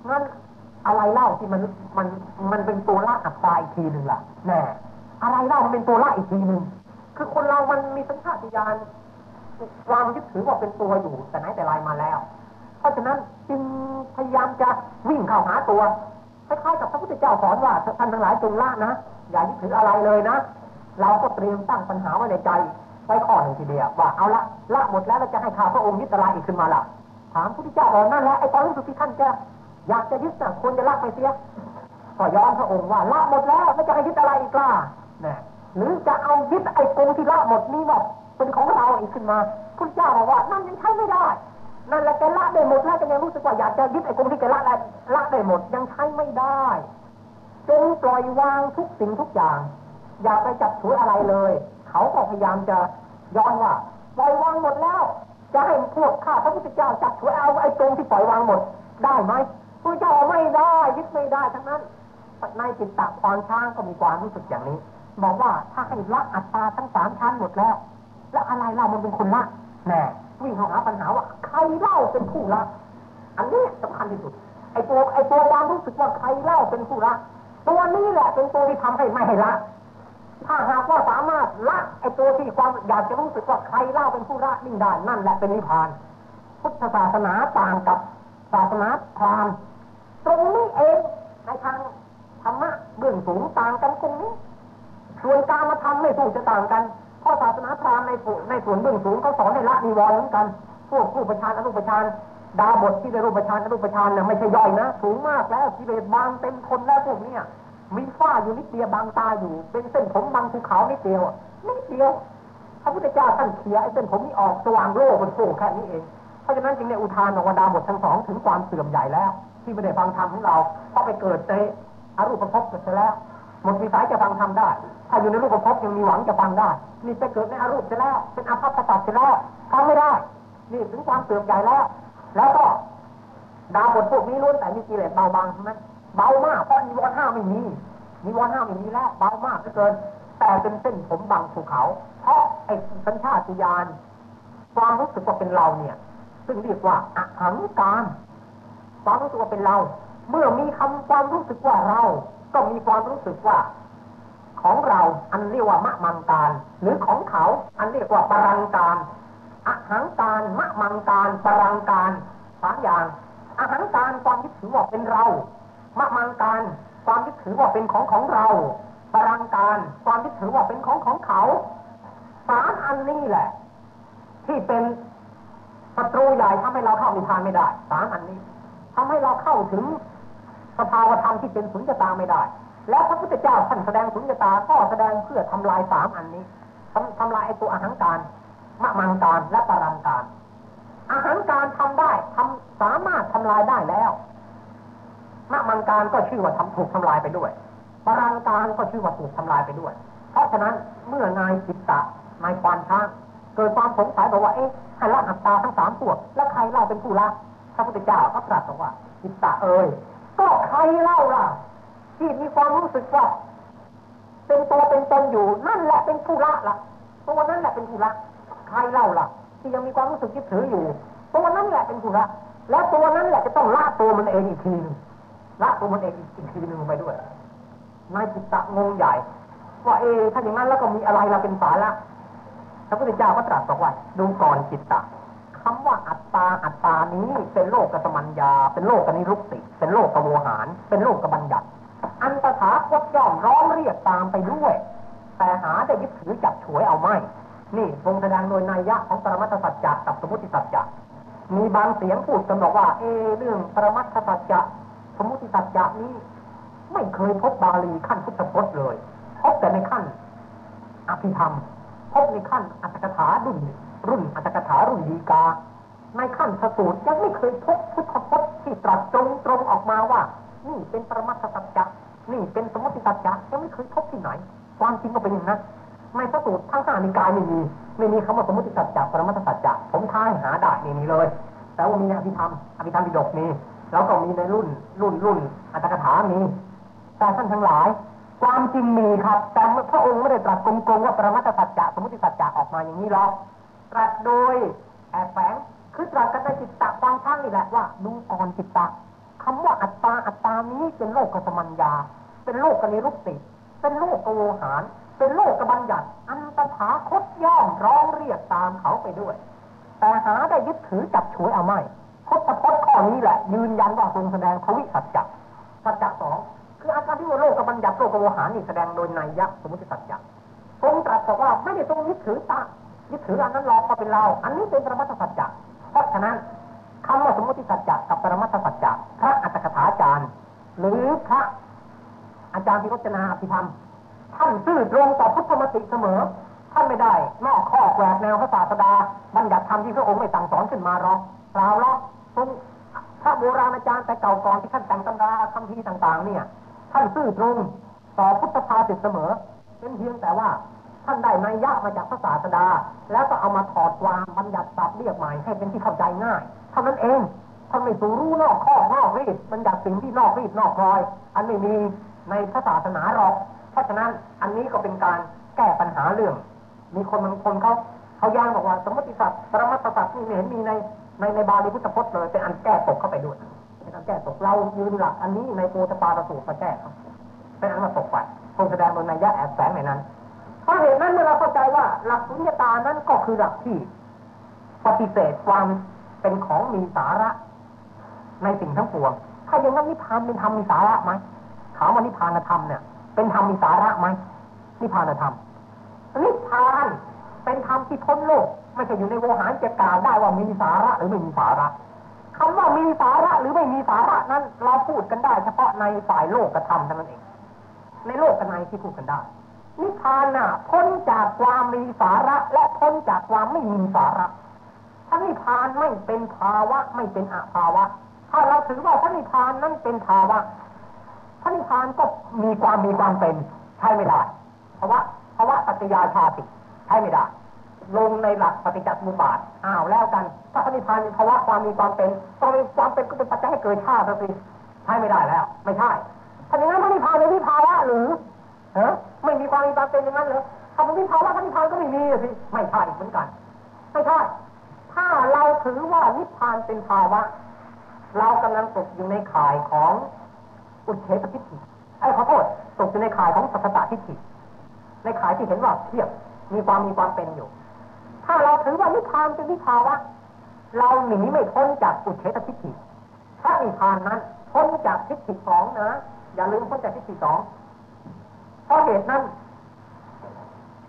งั้นอะไรเล่าที่มันมันมันเป็นตัวละอัตตาอีกทีหนึ่งล่ะแน่อะไรเล่ามันเป็นตัวละอีกทีหนึ่งคือคนเรามันมีสัญชาตญาณความยึดถือว่าเป็นตัวอยู่แต่ไหนแต่ไรมาแล้ว เพราะฉะนั้น จึงพยายามจะวิ่งเข้าหาตัวคล้ายๆกับพระพุทธเจ้าสอนว่าท่านทั้งหลายจงละนะ อย่ายึดถืออะไรเลยนะ เราก็เตรียมตั้งปัญหาไว้ในใจไว้ข้อหนึ่งทีเดียวว่าเอาละละหมดแล้วเราจะให้ข้าพระองค์ยึดอะไรอีกขึ้นมาล่ะ ถามพระพุทธเจ้าบอกนั่นแหละไอ้ตอนรู้สึกที่ท่านจะอยากจะยึดนะควรจะละไปเสียก็ย้อนพระองค์ว่าละหมดแล้วไม่จะให้ยึดอะไรอีกล่ะนะหรือจะเอายึดไอ้กงที่ละหมดนี้หมดเป็นของเราอีกขึ้นมาพระเจ้าบอกว่านั่นยังใช้ไม่ได้ นั่นแหละแกละได้หมดแล้วแต่ยังรู้สึกว่าอยากจะยึดไอ้ตรงที่แกละละละได้หมดยังใช้ไม่ได้จงปล่อยวางทุกสิ่งทุกอย่าง อย่าไปจับถืออะไรเลย เขาก็พยายามจะย้อนว่าปล่อยวางหมดแล้ว จะให้พวกข้าพระพุทธเจ้าจับถือเอาไอ้ตรงที่ปล่อยวางหมดได้ไหมพระเจ้าไม่ได้ยึดไม่ได้ทั้งนั้นในจิตตะควานช้างก็มีความรู้สึกอย่างนี้ บอกว่าถ้าให้ละอัตตาทั้งสามชั้นหมดแล้ว แล้วอะไรเรามันเป็นคนละแน่ วิ่งเข้าหาปัญหาว่าใครเล่าเป็นผู้ละอันนี้สำคัญที่สุดไอ้ตัวไอ้ตัวความรู้สึกว่าใครเล่าเป็นผู้ละตัวนี้แหละเป็นตัวที่ทำให้ไม่ให้ละถ้าหากว่าสามารถละไอ้ตัวที่ความอยากจะรู้สึกว่าใครเล่าเป็นผู้ละนิ่งได้นั่นแหละเป็นนิพพาน พุทธศาสนาต่างกับศาสนาพราหมณ์ตรงนี้เองในทางธรรมะเบื้องสูงต่างกันตรงนี้ ส่วนการมาทำไม่ถูกจะต่างกัน ราะศาสนาพราหมณ์ในในส่วนเบื้องสูงเขาสอนให้ละนิวรณ์เหมือนกัน พวกรูปฌานอรูปฌานดาบทที่ได้รูปฌานอรูปฌานเนี่ยไม่ใช่ย่อยนะสูงมากแล้วกิเลสบางเต็มคนแล้วพวกเนี้มีฝ้าอยู่นิดเดียวบางตาอยู่ เป็นเส้นผมบางภูเขานิดเดียวนิดเดียวพระพุทธเจ้าท่านเขียไอ้เส้นผมนี้ออกสว่างโลกมันโผล่แค่นี้เองเพราะฉะนั้นจึงในอุทานของวดาบททั้งสองถึงความเสื่อมใหญ่แล้ว ที่ไม่ได้ฟังธรรมของเราเพราะไปเกิดในอรูปภพเสร็จแล้ว หมดวิสัยจะฟังธรรมได้ ถ้าอยู่ในรูปภพยังมีหวังจะฟังได้ นี่ไปเกิดในอรูปเสร็จแล้ว เป็นอภัพปตัดเสร็จแล้วฟังไม่ได้ นี่ถึงความเสื่อมใหญ่แล้ว แล้วก็ดาวบทพวกนี้ล้วนแต่มีกิเลสเบาบางใช่ไหมเบามากเพราะนิวรณ์ห้าไม่มีนิวรณ์ห้าไม่มีแล้วเบามากเหลือเกิน แต่เป็นเส้นผมบางภูเขา เพราะไอ้สัญชาติญาณความรู้สึกว่าเป็นเราเนี่ย ซึ่งเรียกว่าอหังการความรู้สึกว่าเป็นเรา เมื่อมีคำความรู้สึกว่าเรา ก็มีความรู้สึกว่า ของเราอันเรียกว่ามะมังการ หรือของเขาอันเรียกว่าปรังการอาหังการมะมังการปรังการปามอย่างอาหารการความยึดถือว่าเป็นเรามะมังการความยึดถือว่าเป็นของของเราปรังการความยึดถือว่าเป็นของของเขาสามอันนี้แหละ ที่เป็นศัตรูใหญ่ทำให้เราเข้านิพพานไม่ได้สามอันนี้ทำให้เราเข้าถึง สภาวธรรมที่เป็นสุญญตาไม่ได้ แล้วพระพุทธเจ้าท่านแสดงสุญญตาก็แสดงเพื่อทำลายสามอันนี้ทำทำลายไอตัวอาหารการมะมังการและปรังการอาหารการทำได้ทำสามารถทำลายได้แล้วมะมังการก็ชื่อว่าทำถูกทำลายไปด้วยปรังการก็ชื่อว่าถูกทำลายไปด้วย เพราะฉะนั้นเมื่อนายจิตตะนายควานช้างเกิดความสงสัยบอกว่าเอ๊ะให้ละอัตตาทั้งสามตัวแล้วใครเล่าเป็นผู้ละพระพุทธเจ้าก็ตรัสบอกว่าจิตตะเอ่ย ก็ใครเล่าล่ะ ที่มีความรู้สึกว่าเป็นตัวเป็นตนอยู่นั่นแหละเป็นผู้ละล่ะตัวนั้นแหละเป็นผู้ละใครเล่าล่ะ ที่ยังมีความรู้สึกยึดถืออยู่ ตัวนั้นแหละเป็นผู้ละแล้วตัวนั้นแหละจะต้องละตัวมันเองอีกทีนึงละตัวมันเองอีกทีนึงไปด้วยนายจิตตะงงใหญ่ว่าเอถ้าอย่างนั้นแล้วก็มีอะไรเราเป็นสาระพระพุทธเจ้าก็ตรัสบอกว่าดูก่อนจิตตะ คำว่าอัตตาอัตตานี้เป็นโลกกสมัญญา เป็นโลกกนิรุกติ เป็นโลกกโวหาร เป็นโลกกบัญญัติ อันตถาคตย่อมร้องเรียกตามไปด้วย แต่หาได้ยึดถือจับฉวยเอาไม่ นี่ทรงแสดงโดยนัยยะของปรมัตถสัจจะกับสมมติสัจจะมีบางเสียงพูดกันบอกว่า เอเรื่องปรมัตถสัจจะสมมติสัจจะนี้ ไม่เคยพบบาลีขั้นพุทธพจน์เลยพบแต่ในขั้นอภิธรรมพบในขั้นอัตถกถารุ่น รุ่นอัตถกถารุ่นดีกา ในขั้นสูตรยังไม่เคยพบพุทธพจน์ที่ตรัสตรงตรงออกมาว่า นี่เป็นปรมัตถสัจจะนี่เป็นสมมติสัจจะยังไม่เคยพบที่ไหน ความจริงก็เป็นอย่างนั้นในสูตรทั้งห้านิกายไม่มีไม่มีคำว่าสมมติสัจจะปรมัตถสัจจะผมท้ายหาได้ไม่มีเลย แต่ว่ามีในอภิธรรมอภิธรรมปิฎกมีแล้วก็มีในรุ่นรุ่นรุ่นอัตถกถามีแต่ท่านทั้งหลาย ความจริงมีครับ แต่พระองค์ไม่ได้ตรัสกงๆว่าปรมัตถสัจจะสมมติสัจจะออกมาอย่างนี้หรอก ตรัสโดยแอบแฝงคือตรัสกันในจิตตะฟังช่างนี่แหละว่าดูก่อนจิตตะคำว่าอัตตาอัตตานี้เป็นโลกกสมัญญา เป็นโลกกนิรุกติ เป็นโลกกโวหาร เป็นโลกกบัญญัติ อันตถาคตย่อมร้องเรียกตามเขาไปด้วย แต่หาได้ยึดถือจับฉวยเอาไม่พุทธพจน์ข้อนี้แหละ ยืนยันว่าทรงแสดงทวิสัจจะสัจจะสองคืออาการที่ว่าโลกกบัญญัติโลกกโวหารนี่แสดงโดยนัยยะสมมติสัจจะทรงตรัสบอกว่าไม่ได้ทรงยึดถือตา ยึดถืออันนั้นหรอกก็เป็นเรา อันนี้เป็นปรมัตถสัจจะเพราะฉะนั้นคำว่าสมมติสัจจะกับปรมัตถสัจจะพระอัตถกถาจารย์ หรือพระอาจารย์พิรจนาอภิธรรมท่านซื่อตรงต่อพุทธมติเสมอ ท่านไม่ได้นอกข้อแหวกแนวพระศาสดาบัญญัติธรรมที่พระองค์ไม่สั่งสอนขึ้นมาหรอกเปล่าหรอกทรงพระโบราณอาจารย์แต่เก่าก่อนที่ท่านแต่งตำราคำพีต่างๆ เนี่ย ท่านซื่อตรงต่อพุทธภาษิตเสมอ เป็นเพียงแต่ว่า ท่านได้นัยยะมาจากพระศาสดา แล้วก็เอามาถอดความบัญญัติศัพท์เรียกใหม่ให้เป็นที่เข้าใจง่ายเท่านั้นเองท่านไม่สูรู้นอกข้อนอกรีดบัญญัติสิ่งที่นอกรีดนอกรอย อันไม่มีในพระศาสนาหรอก เพราะฉะนั้นอันนี้ก็เป็นการแก้ปัญหาเรื่อง มีคนบางคนเขาเขาย่างบอกว่าสมมติสัตว์ปรมัตถสัตว์นี่ไม่เห็นมีในในในบาลีพุทธพจน์เลยเป็นอันแก้ตกเข้าไปด้วยเป็นอันแก้ตกเรายืนหลักอันนี้ในโพธปาตสูตรมาแก้ครับเป็นอันมาตกไปทรงแสดงโดยนัยยะแอบแฝงในนั้น เพราะเหตุนั้นเมื่อเราเข้าใจว่าหลักสุญญตานั้นก็คือหลักที่ปฏิเสธความเป็นของมีสาระ ในสิ่งทั้งปวง ถ้าอย่างนั้นนิพพานเป็นธรรมมีสาระไหมถามว่านิพพานธรรมเนี่ย เป็นธรรมมีสาระไหมนิพพานธรรมนิพพานเป็นธรรมที่พ้นโลก ไม่ใช่อยู่ในโวหารจะกล่าวได้ว่ามีสาระหรือไม่มีสาระคำว่ามีสาระหรือไม่มีสาระนั้น เราพูดกันได้ เฉพาะในฝ่ายโลกกระทำเท่านั้นเอง ในโลกกันในที่พูดกันได้ นิพพานน่ะพ้นจากความมีสาระ และพ้นจากความไม่มีสาระพระนิพพานไม่เป็นภาวะไม่เป็นอาภาวะ ถ้าเราถือว่าพระนิพพานนั้นเป็นภาวะพระนิพพานก็มีความมีความเป็นใช่ไม่ได้เพราะว่าเพราะว่าปัจจยาชาติใช่ไม่ได้ลงในหลักปฏิจจสมุปบาทอ้าวแล้วกัน ถ้าพระนิพพานเป็นภาวะความมีความเป็นต้องมีความเป็นก็เป็นปัจจัยให้เกิดชาติสิใช่ไม่ได้แล้ว ไม่ใช่ถ้าอย่างนั้นพระนิพพานเป็นวิภาวะหรือ เออไม่มีความมีความเป็นอย่างนั้นเลยถ้าเป็นวิภาวะพระนิพพานก็ไม่มีสิไม่ใช่เหมือนกัน ไม่ใช่ถ้าเราถือว่านิพพานเป็นภาวะ เรากำลังตกอยู่ในข่ายของอุเฉตทิฏฐิไอ้ขอโทษตกอยู่ในข่ายของสัพพะทิฏฐิในข่ายที่เห็นว่าเทียบมีความมีความเป็นอยู่ ถ้าเราถือว่านิพพานเป็นวิภาวะเราหนีไม่พ้นจากอุเฉตทิฏฐิพระนิพพานนั้นพ้นจากทิฏฐิสองนะ อย่าลืมพ้นจากทิฏฐิสอง เพราะเหตุนั้น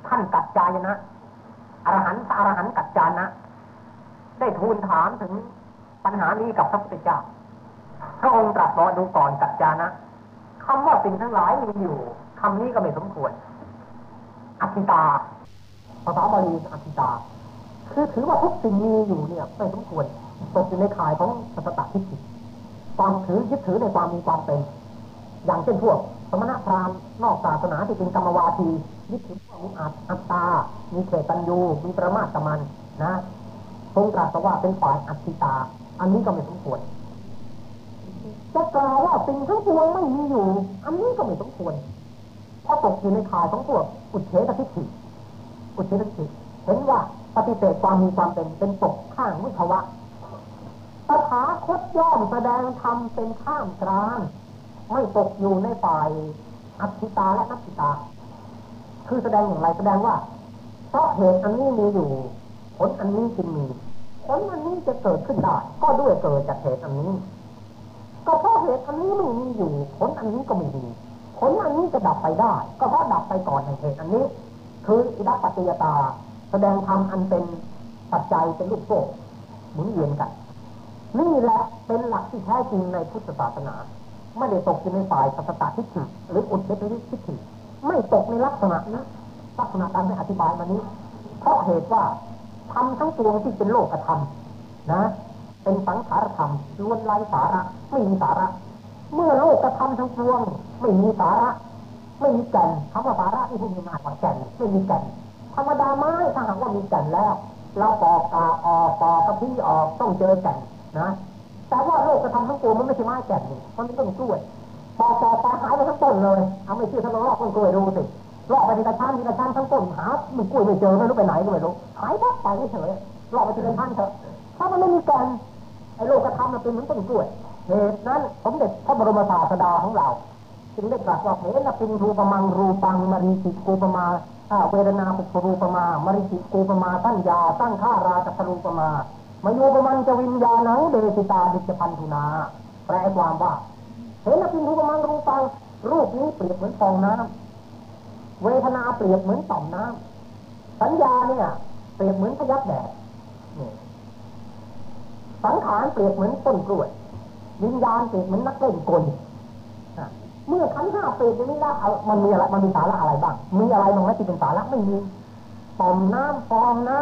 ท่านกัจจายนะอรหันต์อรหันต์กัจจานะ ได้ทูลถามถึงปัญหานี้กับพระพุทธเจ้า พระองค์ตรัสบอกดูก่อนกัจจานะคำว่าสิ่งทั้งหลายมีอยู่คำนี้ก็ไม่สมควรอธิตาภาษาบาลีอธิตา คือถือว่าทุกสิ่งมีอยู่เนี่ยไม่สมควรตกอยู่ในข่ายของสัตตทิฏฐิความถือยึดถือในความมีความเป็น อย่างเช่นพวก สมณพราหมณ์นอกศาสนาที่เป็นกรรมวาทียึดถือว่ามีอัตตา มีเขตัญญูมีประมาทมันนะทรงตรัสว่าเป็นฝ่ายอัตติตา อันนี้ก็ไม่สมควรจะกล่าวว่าสิ่งทั้งปวงไม่มีอยู่ อันนี้ก็ไม่สมควรเพราะตกอยู่ในข่ายของพวกอุเฉตทิฏฐิอุเฉตทิฏฐิเห็นว่าปฏิเสธความมีความเป็นเป็นตกข้างวิภวะตถาคตย่อมแสดงธรรมเป็นข้ามกลาง ไม่ตกอยู่ในฝ่ายอัตติตาและนัตติตา คือแสดงอย่างไรแสดงว่าเพราะเหตุอันนี้มีอยู่ ผลอันนี้จึงมี ผลอันนี้จะเกิดขึ้นได้ ก็ด้วยเกิดจากเหตุอันนี้ ก็เพราะเหตุอันนี้ไม่มีอยู่ ผลอันนี้ก็ไม่มี ผลอันนี้จะดับไปได้ ก็เพราะดับไปก่อนในเหตุอันนี้ คืออิรัปปัจจยตา แสดงธรรมอันเป็นปัจจัยเป็นลูกโซ่หมุนเวียนกัน นี่แหละเป็นหลักที่แท้จริงในพุทธศาสนา ไม่ได้ตกอยู่ในฝ่ายสัตตทิฏฐิหรืออุดเทปทิฏฐิไม่ตกในลักษณะนี้ลักษณะการที่อธิบายมานี้ เพราะเหตุว่าทำทั้งปวงที่เป็นโลกธรรมนะ เป็นสังขารธรรมล้วนไร้สาระไม่มีสาระ เมื่อโลกธรรมทั้งปวง ไม่มีสาระ ไม่มีแก่นคำว่าสาระที่พูดมากกว่าแก่นไม่มีแก่นธรรมดาไม้ถ้าหากว่ามีแก่นแล้ว เราปอกกาออกปอกกระพี่ออกต้องเจอแก่นนะ แต่ว่าโลกธรรมทั้งปวงมันไม่ใช่ไม้แก่นนี่มันเป็นต้นกล้วยปอกปอกปหายไปทั้งต้นเลย เอาไม่เชื่อท่านลองลอกต้นกล้วยดูสิลอกไปทีละชั้นทีละชั้นทั้งต้นหามันกล้วยไม่เจอไม่รู้ไปไหนก็ไม่รู้หายวับไปเฉยลอกไปทีละชั้นเถอะถ้ามันไม่มีแก่นไอ้โลกธรรมมันเป็นเหมือนต้นกล้วยเหตุนั้นสมเด็จพระบรมศาสดาของเราจึงได้ตรัสว่าเหนปินทูปมังรูปังมริจิกูปมาเวรนาปุรูปมา มริจิกูปมาตั้งยาตั้งข้าราชรูปมา มายูปมันจะวิญญาณังเดสิตาดิจพันธุนา แปลความว่าเห็นปินทูปมังรูปังรูปนี้เปรียบเหมือนฟองน้ำเวทนาเปรียบเหมือนต่อมน้ำสัญญาเนี่ย เปรียบเหมือนพยับแดดสังขารเปรียบเหมือนต้นกล้วยวิญญาณเปรียบเหมือนนักเล่นกลเมื่อขันห้าเปรียบอย่างนี้แล้วมันมีอะไรมันมีสาระอะไรบ้าง มีอะไรบ้างไหมที่เป็นสาระไม่มีต่อมน้ำฟองน้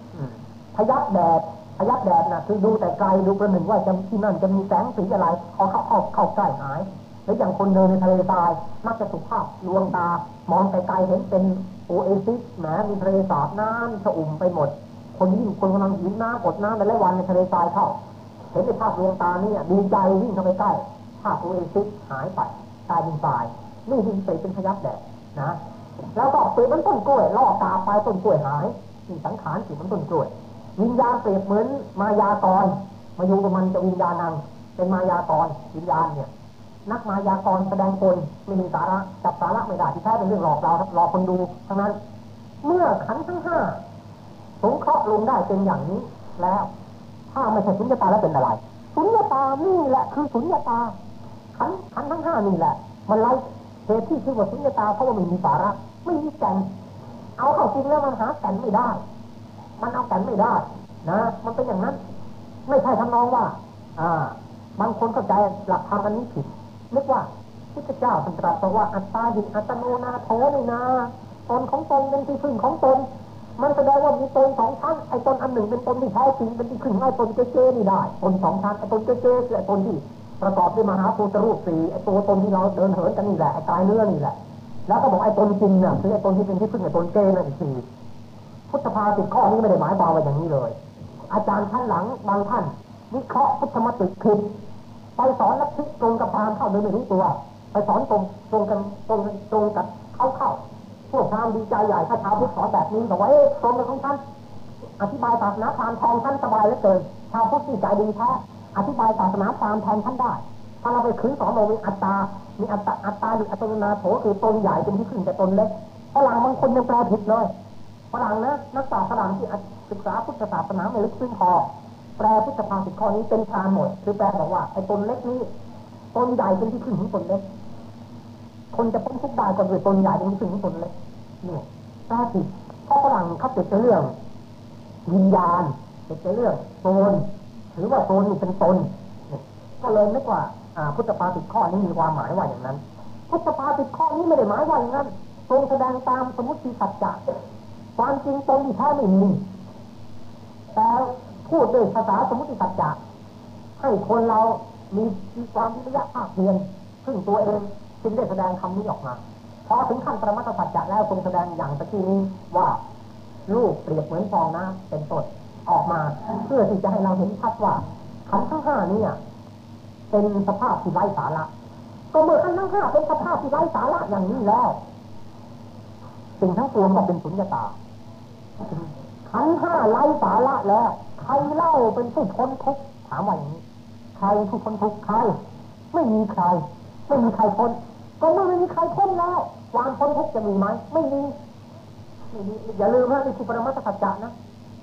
ำพยับแดด พยับแดดนะคือดูแต่ไกลดูประหนึ่งว่าจะที่นั่นจะมีแสงสีอะไรพอเข้าเข้าเข้าใกล้หายหรืออย่างคนเดินในทะเลทรายมักจะสุภาพลวงตามองไกลๆเห็นเป็นโอเอซิสแหมมีทะเลสาบน้ำสะอุ่มไปหมด คนที่อยู่คนกำลังหิวน้ำกดน้ำในหลายวันในทะเลทรายเข้าเห็นในภาพลวงตานี่ดีใจวิ่งเข้าไปใกล้ภาพโอเอซิสหายไปกลายเป็นทรายนี่ที่เปเป็นพยับแดดนะแล้วก็เปรียบมันต้นกล้วยล่อตาไปต้นกล้วยหายนี่สังขารสิมันต้นกล้วย วิญญาณเปรียบเหมือนมายากร มาอยู่กับมันจะวิญญาณัง เป็นมายากรวิญญาณเนี่ย นักมายากรแสดงตนไม่มีสาระจับสาระไม่ได้ที่แท้เป็นเรื่องหลอกเราหลอกคนดูทั้งนั้น เมื่อขันทั้งห้าสงเคราะห์ลงได้เป็นอย่างนี้ แล้ว ถ้าไม่ใช่สุญญตาแล้วเป็นอะไรสุญญตานี่แหละคือสุญญตาขันขันทั้งห้านี่แหละ มันไล่เหตุที่ชื่อว่าสุญญตาเพราะว่าไม่มีสาระ ไม่มีแก่นเอาเข้าจริงแล้วมันหาแก่นไม่ได้ มันเอาก่นไม่ได้นะ มันเป็นอย่างนั้น ไม่ใช่ทำนองว่า อ่า บางคนเข้าใจหลักธรรมอันนี้ผิดนึกว่าพุทธเจ้าตรัสว่าอัตตาหิอัตโนนาโถนี่นาตนของตนเป็นที่พึ่งของตน มันแสดงว่ามีตนสองชั้นไอ้ตนอันหนึ่งเป็นตนที่แท้จริงเป็นที่พึ่งให้ตนเจเจนี่ได้ตนสองชั้นไอ้ตนเจเจคือไอ้ตนที่ประกอบด้วยมหาภูตรูปสี่ไอ้ตัวตนที่เราเดินเหินกันนี่แหละไอ้กายเนื้อนี่แหละ แล้วก็บอกไอ้ตนจริงเนี่ยคือไอ้ตนที่เป็นที่พึ่งไอ้ตนเจนั่นอีกที พุทธภาสิตข้อนี้ไม่ได้หมายความว่าอย่างนี้เลย อาจารย์ท่านหลังบางท่าน วิเคราะห์พุทธมติผิดไปสอนลัทธิตรงกับพรามเข้าโดยไม่รู้ตัว ไปสอนตรงตรงกันตรงตรงกับเขาเข้าพวกพรามดีใจใหญ่ถ้าชาวพุทธสอนแบบนี้บอกว่าเอ๊ะตรงกับของท่านอธิบายศาสนาพรามแทนท่านสบายเหลือเกินชาวพุทธที่ใจดีแท้อธิบายศาสนาพรามแทนท่านได้ถ้าเราไปคืนสอนเรามีอัตตา มีอัตตาอัตตาหรืออัตโนนาโถคือตนใหญ่เป็นที่ขึ้นแต่ตนเล็กฝรั่งบางคนยังแปลผิดเลย ฝรั่งนะนักศาสตร์ฝรั่งที่ศึกษาพุทธศาสนาไม่ลึกซึ้งพอแปลพุทธภาษิตข้อนี้เป็นฌานหมด คือแปลบอกว่าไอ้ตนเล็กนี้ตนใหญ่เป็นที่ขึ้นของตนเล็ก คนจะพ้นทุกข์ได้ก็ด้วยตนใหญ่เป็นที่ขึ้นของตนเล็กเนี่ยแปลผิดเพราะฝรั่งเขาติดเรื่องวิญญาณติดเรื่องตนถือว่าตนนี่เป็นตนก็เลยนึกว่าพุทธภาษิตข้อนี้มีความหมายว่าอย่างนั้น พุทธภาษิตข้อนี้ไม่ได้หมายว่าอย่างนั้นทรงแสดงตามสมุติสัจจะ ความจริงตรงที่แท้ไม่มีแต่พูดด้วยภาษาสมุติสัจจะให้คนเรามีมีความวิริยะภาคเพียรซึ่งตัวเองจึงได้แสดงคำนี้ออกมาพอถึงขั้นประมาทสัจจะแล้วทรงแสดงอย่างตะกี้นี้ว่าลูกเปรียบเหมือนฟองน้ำเป็นต้นออกมาเพื่อที่จะให้เราเห็นชัดว่าขันทั้งห้านี้เป็นสภาพที่ไร้สาระ ก็เมื่อขันทั้งห้าเป็นสภาพที่ไร้สาระอย่างนี้แล้วสิ่งทั้งปวงก็เป็นสุญญตา ขันห้าไร้สาระแล้ว ใครเล่าเป็นผู้พ้นทุกข์ถามว่าอย่างนี้ใครผู้พ้นทุกข์ใคร ไม่มีใคร ไม่มีใครพ้น ก็เมื่อไม่มีใครพ้นแล้วความพ้นทุกข์จะมีไหมไม่มีอย่าลืมนะนี่คือปรมัตถสัจจะนะ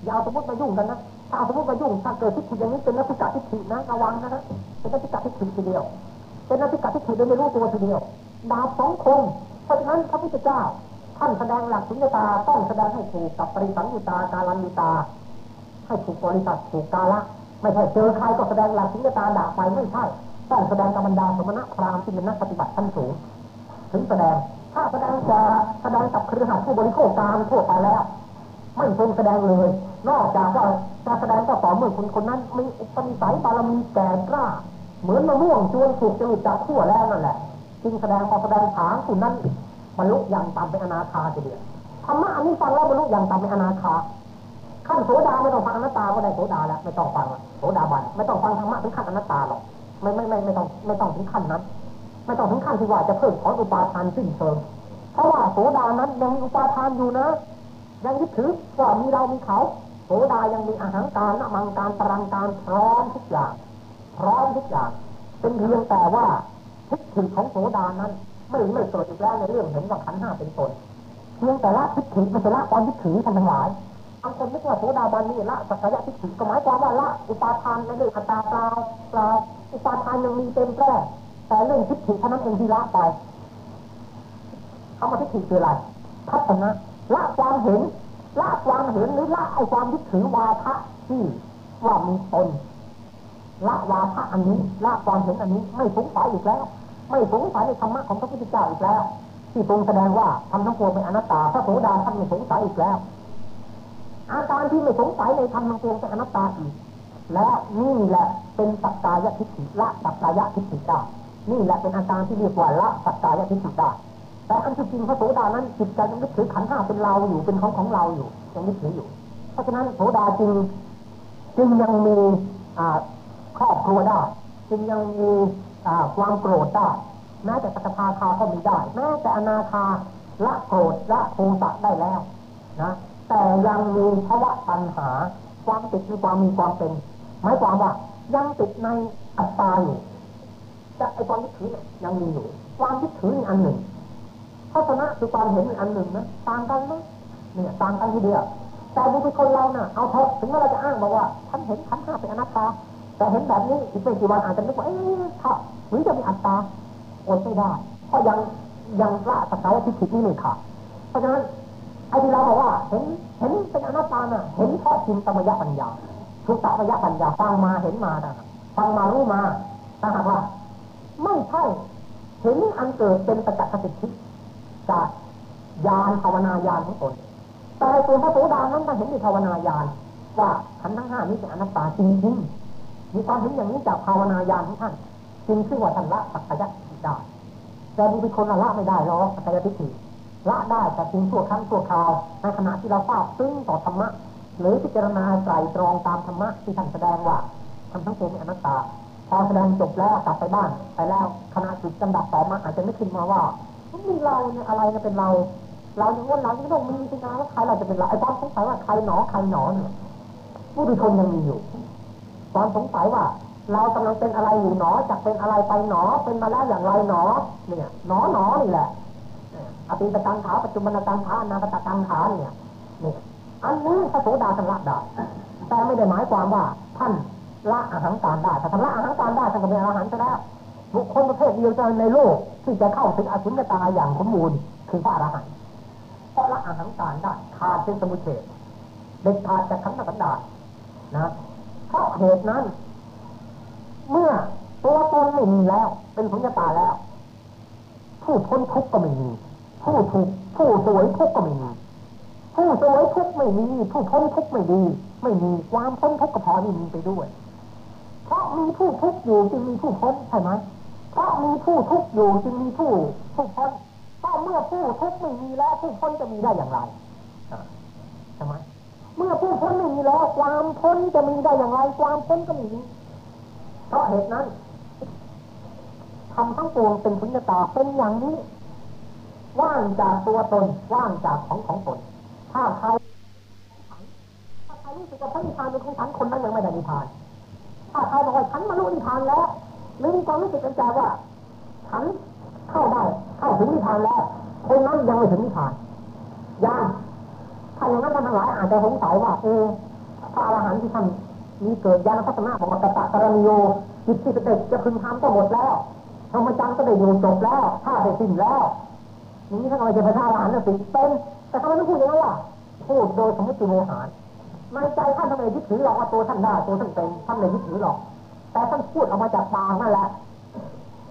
อย่าเอาสมมติมายุ่งกันนะถ้าเอาสมมติมายุ่งถ้าเกิดทิฏฐิอย่างนี้เป็นนักพิจารทิฏฐินะระวังนะฮะเป็นนักพิจารทิฏฐิทีเดียวเป็นนักพิจารทิฏฐิโดยไม่รู้ตัวทีเดียวดาบสองคมเพราะฉะนั้นพระพุทธเจ้า ท่านแสดงหลักสุญญตาต้องแสดงให้ถูกกับปริสัญญตาการันญตา ให้ถูกบริษัทถูกกาละไม่ใช่เจอใครก็แสดงหลักสุญญตาด่าไปไม่ใช่ต้องแสดงกับบรรดาสมณะพราหมณ์ที่เป็นนักปฏิบัติชั้นสูง ถึงแสดงถ้าแสดงจะแสดงกับเครือข่ายผู้บริโภคการทั่วไปแล้วไม่ทรงแสดงเลย นอกจากว่าจะแสดงก็ต่อเมื่อคนคนนั้นมีอุปนิสัยบารมีแก่กล้า เหมือนมะม่วงชวนสุกจะหลุดจากขั้วแล้วนั่นแหละ จึงแสดงพอแสดงถางคุนั้น บรรลุอย่างตามเป็นอนาคาทีเดียวธรรมะอันนี้ฟังแล้วบรรลุอย่างตามเป็นอนาคาขั้นโสดาไม่ต้องฟังอนัตตาก็ได้โสดาแล้วไม่ต้องฟังโสดาบันไม่ต้องฟังธรรมะถึงขั้นอนัตตาหรอกไม่ไม่ไม่ไม่ต้องไม่ต้องถึงขั้นนั้น ไม่ต้องถึงขั้นที่ว่าจะเพิ่มขออุปาทานสิ้นเชิงเพราะว่าโสดานั้นยังมีอุปาทานอยู่นะ ยังยึดถือว่ามีเรามีเขาโสดายังมีอาหารการนมังการตรังการพร้อมทุกอย่างพร้อมทุกอย่างเป็นเพียงแต่ว่าทิฏฐิของโสดานั้น ไม่ไม่เกิดอีกแล้วในเรื่องเห็นว่าขันห้าเป็นตนเพียงแต่ละทิฏฐิม่ใช่ละความทิฏฐิทั้งหลายบางคนนึกว่าโสดาบันนี่ละสักยะทิฏฐิก็หมายความว่าละอุปาทานในเรื่องอัตตาเปล่าเปล่าอุปาทานยังมีเต็มแปร่แต่เรื่องทิฏฐิเท่านั้นเองที่ละไปคำว่าทิฏฐิคืออะไรทัศนะละความเห็นละความเห็นหรือละไอความยึดถือวาทะที่ว่ามีตนละวาทะอันนี้ละความเห็นอันนี้ไม่สงสัยอีกแล้ว ไม่สงสัยในธรรมะของพระพุทธเจ้าอีกแล้ว ที่ทรงแสดงว่าทำทั้งปวงเป็นอนัตตาพระโสดาท่านไม่สงสัยอีกแล้ว อาการที่ไม่สงสัยในธรรมทั้งปวงเป็นอนัตตาอีกและนี่แหละเป็นสักกายทิฏฐิละสักกายทิฏฐิได้นี่แหละเป็นอาการที่เรียกว่าละสักกายทิฏฐิได้แต่อันที่จริงพระโสดานั้นจิตใจยังไม่ถือขันห้าเป็นเราอยู่เป็นของของเราอยู่ยังไม่ถืออยู่ เพราะฉะนั้นโสดาจึงจึงยังมีครอบครัวได้จึงยังมี ความโกรธได้แม้แต่สกทาคาก็มีได้แม้แต่อนาคาละโกรธละโทสะได้แล้วนะแต่ยังมีภาวะปัญหา ความติดในความมีความเป็นหมายความว่ายังติดในอัตตาอยู่แต่ไอความยึดถือยังมีอยู่ ความยึดถืออันหนึ่งทัศนะคือความเห็นอันหนึ่งนะต่างกันนะเนี่ยต่างกันทีเดียวแต่บุคคลเราเนะ่ะเอาเถอะถึงแม้เราจะอ้างบอกว่าฉันเห็นขันห้าเป็นอนัตตา แต่เห็นแบบนี้อีกไม่กี่วันอาจจะนึกว่าเอ๊ะถ้าหรือจะมีอัตตาอดไม่ได้เพราะยังยังละสกายทิฏฐินี่ไม่ขาดเพราะฉะนั้นไอ้ที่เราบอกว่าเห็นเห็นเป็นอนัตตาน่ะเห็นเพราะจินตมยปัญญาทุกตมยปัญญาฟังมาเห็นมาแต่ฟังมารู้มาถ้าหากว่า ไม่ใช่เห็นอันเกิดเป็นประจักษ์สิทธิจากยานภาวนายานของตนแต่ตัวพระโสดานั้นมาเห็นในภาวนายานว่าขันธ์ทั้งห้านี้เป็นอนัตตาจริงๆ มีความเห็นอย่างนี้จากภาวนายานของท่านจึงชื่อว่าท่านละสักยะทิฏฐิได้แต่ดูเป็นคนละไม่ได้หรอกสักยะทิฏฐิละได้แต่เพียงชั่วครั้งชั่วคราวในขณะที่เราทราบซึ้งต่อธรรมะหรือพิจารณาไตรตรองตามธรรมะที่ท่านแสดงว่าทำทั้งปวงเป็นอนัตตา พอแสดงจบแล้วกลับไปบ้านไปแล้วขณะจิตจำดับต่อมาอาจจะไม่ขึ้นมาว่ามีเราเนี่ยอะไรจะเป็นเรา เราอย่างว่าเราไม่ต้องมีสินะว่าใครเราจะเป็นเราไอ้ตอนสงสัยว่าใครหนอใครหนอเนี่ยผู้ดุชนยังมีอยู่ ตอนสงสัยว่า เรากำลังเป็นอะไรอยู่หนอจะเป็นอะไรไปหนอเป็นมาแล้วอย่างไรหนอ เนี่ยหนอหนอนี่แหละอภิตตังขาปัจจุบันตังขานาคตตังขาเนี่ยนี่อันนี้พระโสดาสังละได้แต่ไม่ได้หมายความว่าท่านละอาหารการได้ถ้าท่านละอาหารการได้ท่านก็เป็นอาหารจะแล้วบุคคลประเภทเดียวในโลก ที่จะเข้าถึงอสุญตาอย่างสมบูรณ์คือพระอรหันต์เพราะละอาหารการได้ขาดเป็นสมุทเฉดเด็ดขาดจากขันธ์สันดานะ เพราะเหตุนั้น เมื่อตัวตนไม่มีแล้ว เป็นสุญญตาแล้ว ผู้พ้นทุกข์ก็ไม่มี ผู้ถูกผู้สวยทุกข์ก็ไม่มี ผู้สวยทุกข์ไม่มี ผู้พ้นทุกข์ไม่ดี ไม่มีความพ้นทุกข์ก็พอนี่มีไปด้วย เพราะมีผู้ทุกข์อยู่จึงมีผู้พ้นใช่ไหมเพราะมีผู้ทุกข์อยู่จึงมีผู้ผู้พ้นถ้าเมื่อผู้ทุกข์ไม่มีแล้วผู้พ้นจะมีได้อย่างไรใช่ไหม เมื่อผู้พ้นไม่มีแล้วความพ้นจะมีได้อย่างไร ความพ้นก็มีเพราะเหตุนั้นทำทั้งปวงเป็นสุญญตาเป็นอย่างนี้ ว่างจากตัวตนว่างจากของของตนถ้าใครถ้าใครรู้สึกว่าพระนิพพานเป็นของฉันคนนั้นยังไม่ได้นิพพาน ถ้าใครบอกว่าฉันมารู้นิพพานแล้วหรือมีความรู้สึกกันใจว่าฉันเข้าได้เข้าถึงนิพพานแล้วคนนั้นยังไม่ถึงนิพพานยัง ถ้าอย่างนั้นท่านทั้งหลายอาจจะสงสัยว่าเออพระอรหันต์ที่ท่านมีเกิดญาณพัฒนาของมัตตะกรณีโยจิตที่จะเด็จจะพึงทำก็หมดแล้วธรรมจักรก็ได้อยู่จบแล้วถ้าได้สิ้นแล้วนี้ท่านเอาไปเป็นพระอรหันต์สิเป็นแต่ทำไมต้องพูดอย่างนั้นล่ะพูดโดยสมมติโมหารในใจท่านทำไมยึดถือหรอกว่าตัวท่านได้ตัวท่านเป็นท่านไม่ยึดถือหรอก แต่ท่านพูดออกมาจากปากนั่นแหละ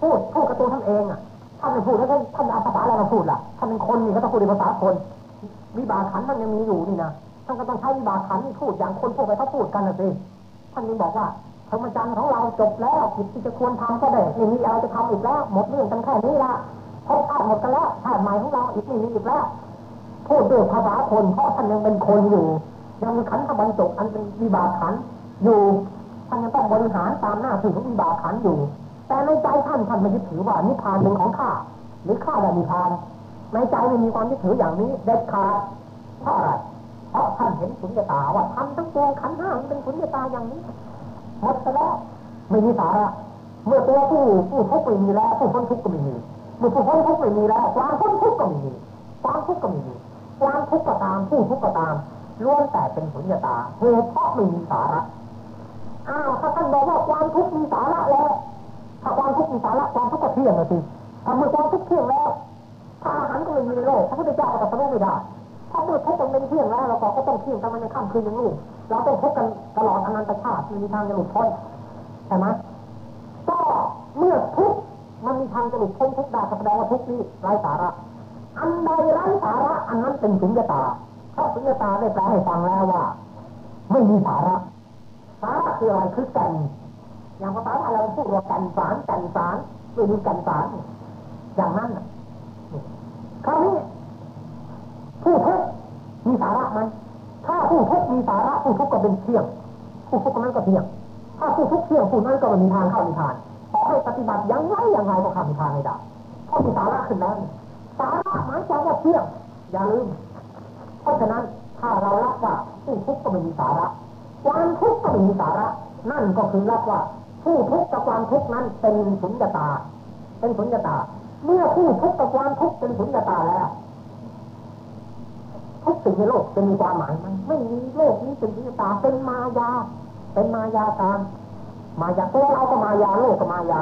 พูดพูดกับตัวท่านเองอะท่านไม่พูดแล้วท่านท่านเอาภาษาอะไรมาพูดล่ะท่านเป็นคนนี่ก็ต้องพูดในภาษาคน วิบากขันมันยังมีอยู่นี่นะท่านก็ต้องใช้วิบากขันพูดอย่างคนพวกไปเขาพูดกันนะสิท่านยังบอกว่าธรรมจันทร์ของเราจบแล้วกิจที่จะควรทำก็ได้ไม่มีอะไรจะทำอีกแล้ว หมดเรื่องกันแค่นี้ละพบชาติหมดกันแล้วชาติใหม่ของเราอีกไม่มีอีกแล้วพูดด้วยภาษาคนเพราะท่านยังเป็นคนอยู่ยังมีขันธบรรจุอันเป็นวิบากขันอยู่ท่านยังต้องบริหารตามหน้าที่ของวิบากขันอยู่ แต่ในใจท่านท่านไม่ยึดถือว่านิพพานเป็นของข้าหรือข้าได้นิพพาน ในใจไม่มีความยึดถืออย่างนี้เด็ดขาดเพราะอะไรเพราะท่านเห็นสุญญตาว่าทำทั้งตัวขันห้ามันเป็นสุญญตาอย่างนี้หมดไปแล้วไม่มีสาระเมื่อตัวผู้ผู้ทุกข์ไม่มีแล้วผู้พ้นทุกข์ก็ไม่มีเมื่อผู้พ้นทุกข์ไม่มีแล้วความพ้นทุกข์ก็ไม่มีความทุกข์ก็ไม่มีความทุกข์ก็ตามผู้ทุกข์ก็ตามล้วนแต่เป็นสุญญตาเหตุเพราะไม่มีสาระอ้าวถ้าท่านบอกว่าความทุกข์มีสาระแล้วถ้าความทุกข์มีสาระความทุกข์ก็เที่ยงเลยสิถ้าเมื่อความทุกข์เที่ยงแล้ว ถ้าอาหารก็ไม่มีโลกพระพุทธเจ้าก็ตรัสรู้ไม่ได้ถ้าเมื่อทุกข์มันเป็นเที่ยงแล้วเราก็ต้องเที่ยงกันมันในค่ำคืนย่างนี้เราต้องทุกข์กันตลอดอนันตชาติไม่มีทางจะหลุดพ้นใช่ไหมก็เมื่อทุกมันมีทางจะหลุดพ้นทุกได้แสดงว่าทุกนี้ไร้สาระ อันใดไร้สาระอันนั้นเป็นสุญญตาเพราะสุญญตาได้แปลให้ฟังแล้วว่า ไม่มีสาระ สาระคืออะไรคือก่นอย่างภาษาไทยเราพูดว่าก่นสารก่นสารไม่มีก่นสารอย่างนั้น คราวนี้ผู้ทุกข์มีสาระไหมถ้าผู้ทุกข์มีสาระผู้ทุกข์ก็เป็นเที่ยง ผู้ทุกข์นั้นก็เที่ยง ถ้าผู้ทุกข์เที่ยงผู้นั้นก็ไม่มีทางเข้านิพพานขอให้ปฏิบัติยังไงยังไงก็เข้านิพพานไม่ได้เพราะมีสาระขึ้นแล้วสาระหมายความว่าเที่ยงอย่าลืมเพราะฉะนั้นถ้าเรารับว่าผู้ทุกข์ก็ไม่มีสาระความทุกข์ก็ไม่มีสาระ นั่นก็คือรับว่า ผู้ทุกข์กับความทุกข์นั้นเป็นสุญญตา เป็นสุญญตา เมื่อผู้ทุกข์กับความทุกข์เป็นสุญญตาแล้วทุกสิ่งในโลกจะมีความหมายไหมไม่มีโลกนี้เป็นสุญญตาเป็นมายา เป็นมายาการมายาตัวเราก็มายาโลกก็มายา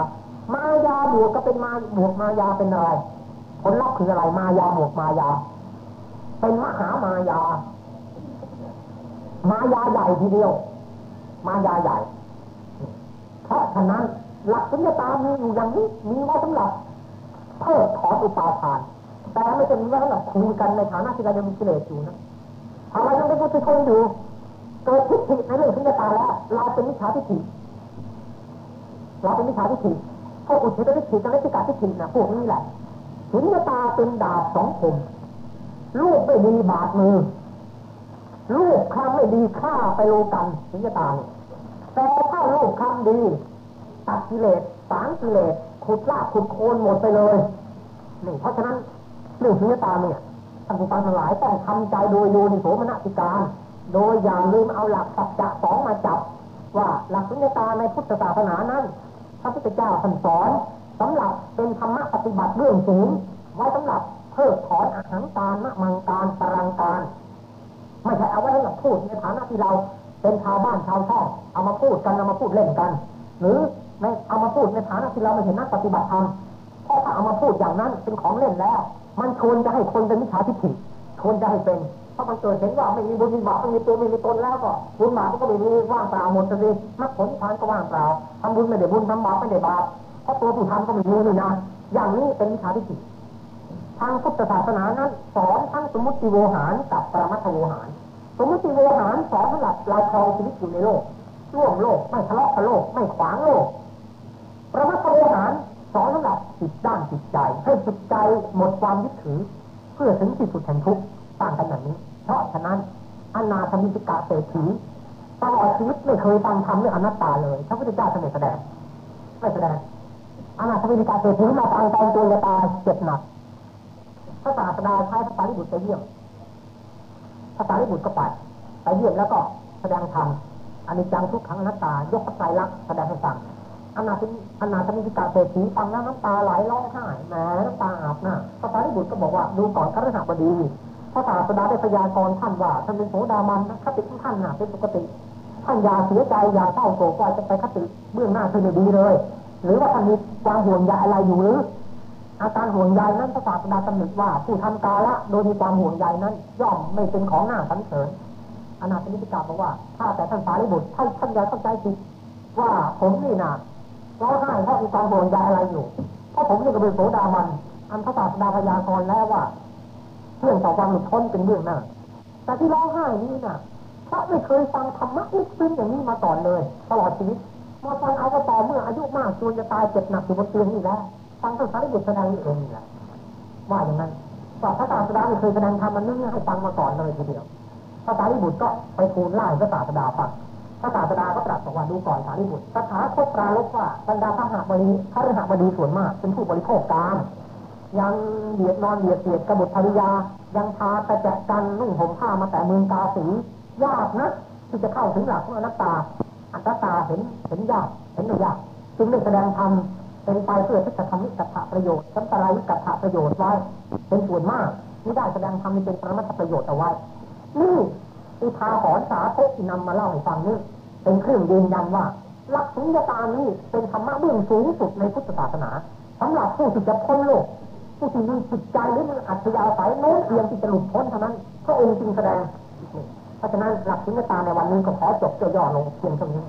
มายาบวกก็เป็นมาบวกมายาเป็นอะไรผลลัพธ์คืออะไรมายาบวกมายา เป็นมหามายา มายาใหญ่ทีเดียว มายาใหญ่เพราะฉะนั้นหลักสุญญตามีอยู่อย่างนี้มีไว้สำหรับ เพิกถอนอุปาทาน แต่ไม่ใช่มีไว้สำหรับคุยกันในฐานะที่เรายังมีกิเลสอยู่นะถ้าเรายังเป็นผู้ชนอยู่เกิดทิฏฐิในเรื่องสุญญตาแล้วเราเป็นมิจฉาทิฏฐิเราเป็นมิจฉาทิฏฐิพวกอุทิศทิฏฐิกับเลติกาทิฏฐินะพวกนี้แหละสุญญตาเป็นดาบสองคมลูกไม่ดีบาดมือลูกคำไม่ดีฆ่าไปโลกันสุญญตาแต่ถ้าลูกคำดีตัดกิเลสสางกิเลส ขุดลากขุดโคนหมดไปเลยนี่เพราะฉะนั้นเรื่องสุญญตาเนี่ยท่านผู้ฟังทั้งหลายต้องทำใจโดยโยนิโสมนสิการ โดยอย่าลืมเอาหลักสัจจะสองมาจับ ว่าหลักสุญญตาในพุทธศาสนานั้นพระพุทธเจ้าท่านสอนสำหรับเป็นธรรมะปฏิบัติเรื่องสูงไว้สำหรับเพิกถอนอาหารการมะมังการตรังการ ไม่ใช่เอาไว้ให้เราพูดในฐานะที่เราเเป็นชาวบ้านชาวช่องเอามาพูดกันเอามาพูดเล่นกัน หรือ ในเอามาพูดในฐานะที่เราไม่เห็นนักปฏิบัติธรรมเพราะถ้าเอามาพูดอย่างนั้นเป็นของเล่นแล้ว มันชวนจะให้คนเป็นมิจฉาทิฏฐิชวนจะให้เป็นเพราะมันเกิดเห็นว่าไม่มีบุญมีบาปไม่มีตัวไม่มีตนแล้วก็บุญบาปก็ไม่มีว่างเปล่าหมดสิมรรคผลนิพพานก็ว่างเปล่าทำบุญไม่ได้บุญทำบาปไม่ได้บาปเพราะตัวผู้ทำก็ไม่มีนี่นะอย่างนี้เป็นมิจฉาทิฏฐิทางพุทธศาสนานั้นสอนทั้งสมมติโวหารกับปรมัตถโวหารสมมติโวหารสอนสำหรับเราครองชีวิตอยู่ในโลกร่วมโลกไม่ทะเลาะกับโลกไม่ขวางโลก ปรมัตถโวหารสอนสำหรับจิตด้านจิตใจ ให้จิตใจหมดความยึดถือ เพื่อถึงที่สุดแห่งทุกข์ต่างกันอย่างนี้ เพราะฉะนั้นอนาธมิติกาเศรษฐีตลอดชีวิตไม่เคยฟังธรรมเรื่องอนัตตาเลยพระพุทธเจ้าท่านไม่แสดงไม่แสดงอนาธมิติกาเศรษฐีมาฟังตอนตัวตายเจ็บหนักพระศาสดาใช้พระสารีบุตรไปเยี่ยมพระสารีบุตรก็ไปไปเยี่ยมแล้วก็แสดงธรรมอันนี้จังทุกครั้งอนัตตายกพระไตรลักษณ์แสดงให้ฟัง อนาธิอนาธมิติกาเศรษฐีฟังแล้วน้ำตาไหลร้องไห้แหมน้ำตาอาบหน้าพระสารีบุตรก็บอกว่าดูก่อนคฤหบดีพระศาสดาได้พยากรณ์ท่านว่าท่านเป็นโสดามันคติของท่านน่ะเป็นปกติท่านอย่าเสียใจอย่าเศร้าโศกว่าจะไปคติเบื้องหน้าคือไม่ดีเลย หรือว่าท่านมีความห่วงใยอะไรอยู่หรืออาการห่วงใยนั้นพระศาสดาตำหนิว่าผู้ทำกาละโดยมีความห่วงใยนั้น ย่อมไม่เป็นของหน้าสันเสริญอนาถนิติกาบอกว่าถ้าแต่ท่านสารีบุตรท่านท่านอย่าเข้าใจผิดว่าผมนี่นะ ร้องไห้เพราะมีความห่วงใยอะไรอยู่ เพราะผมนี่ก็เป็นโสดามันอันพระศาสดาพยากรณ์แล้วว่าเรื่องต่อความหลุดพ้นเป็นเรื่องหน้าแต่ที่ร้องไห้นี่นะเพราะไม่เคยฟังธรรมะลึกซึ้งอย่างนี้มาก่อนเลย ตลอดชีวิตมาฟังเอาก็ต่อเมื่ออายุมากจนจะตายเจ็บหนักอยู่บนเตียงนี่แล้วฟังท่านสารีบุตรแสดงนี่เองนี่แหละว่าอย่างนั้นว่าพระศาสดาไม่เคยแสดงธรรมมันนึ่งให้ฟังมาก่อนเลยทีเดียวพระสารีบุตรก็ไปทูลเล่พระศาสดาฟัง ระศาสดาก็ตรัสบอกว่าดูก่อนสารีบุตรสถาคตปราลบว่าบรรดาพระหบดีพระฤหับดีส่วนมาก เป็นผู้บริโภคกามยังเหยียดนอนเหยียดเสียดกบฏภริยา ยังพาแต่แจกกันนุ่งห่มผ้ามาแต่เมืองกาสียากนะที่จะเข้าถึงหลักของอนัตตาอัตตาเห็นเห็นยากเห็นไม่ยากจึงได้แสดงธรรมเป็นไปเพื่อที่จะทำนิกัตถประโยชน์สัมปรายิกัตถประโยชน์ไว้เป็นส่วนมากที่ได้แสดงธรรมเป็นปรมัตถประโยชน์เอาไว้ นี่อุทาหรณ์สาธกที่นำมาเล่าให้ฟังนี่ เป็นเครื่องยืนยันว่าหลักสุญญตานี้เป็นธรรมะเบื้องสูงสุดในพุทธศาสนาสำหรับผู้ที่จะพ้นโลกผู้ที่มีจิตใจหรือมีอัจฉริยะสายโน้มเอียงที่จะหลุดพ้นเท่านั้นพระองค์จึงแสดง เพราะฉะนั้นหลักสุญญตาในวันนี้ก็ขอจบย่อๆลงเพียงเท่านี้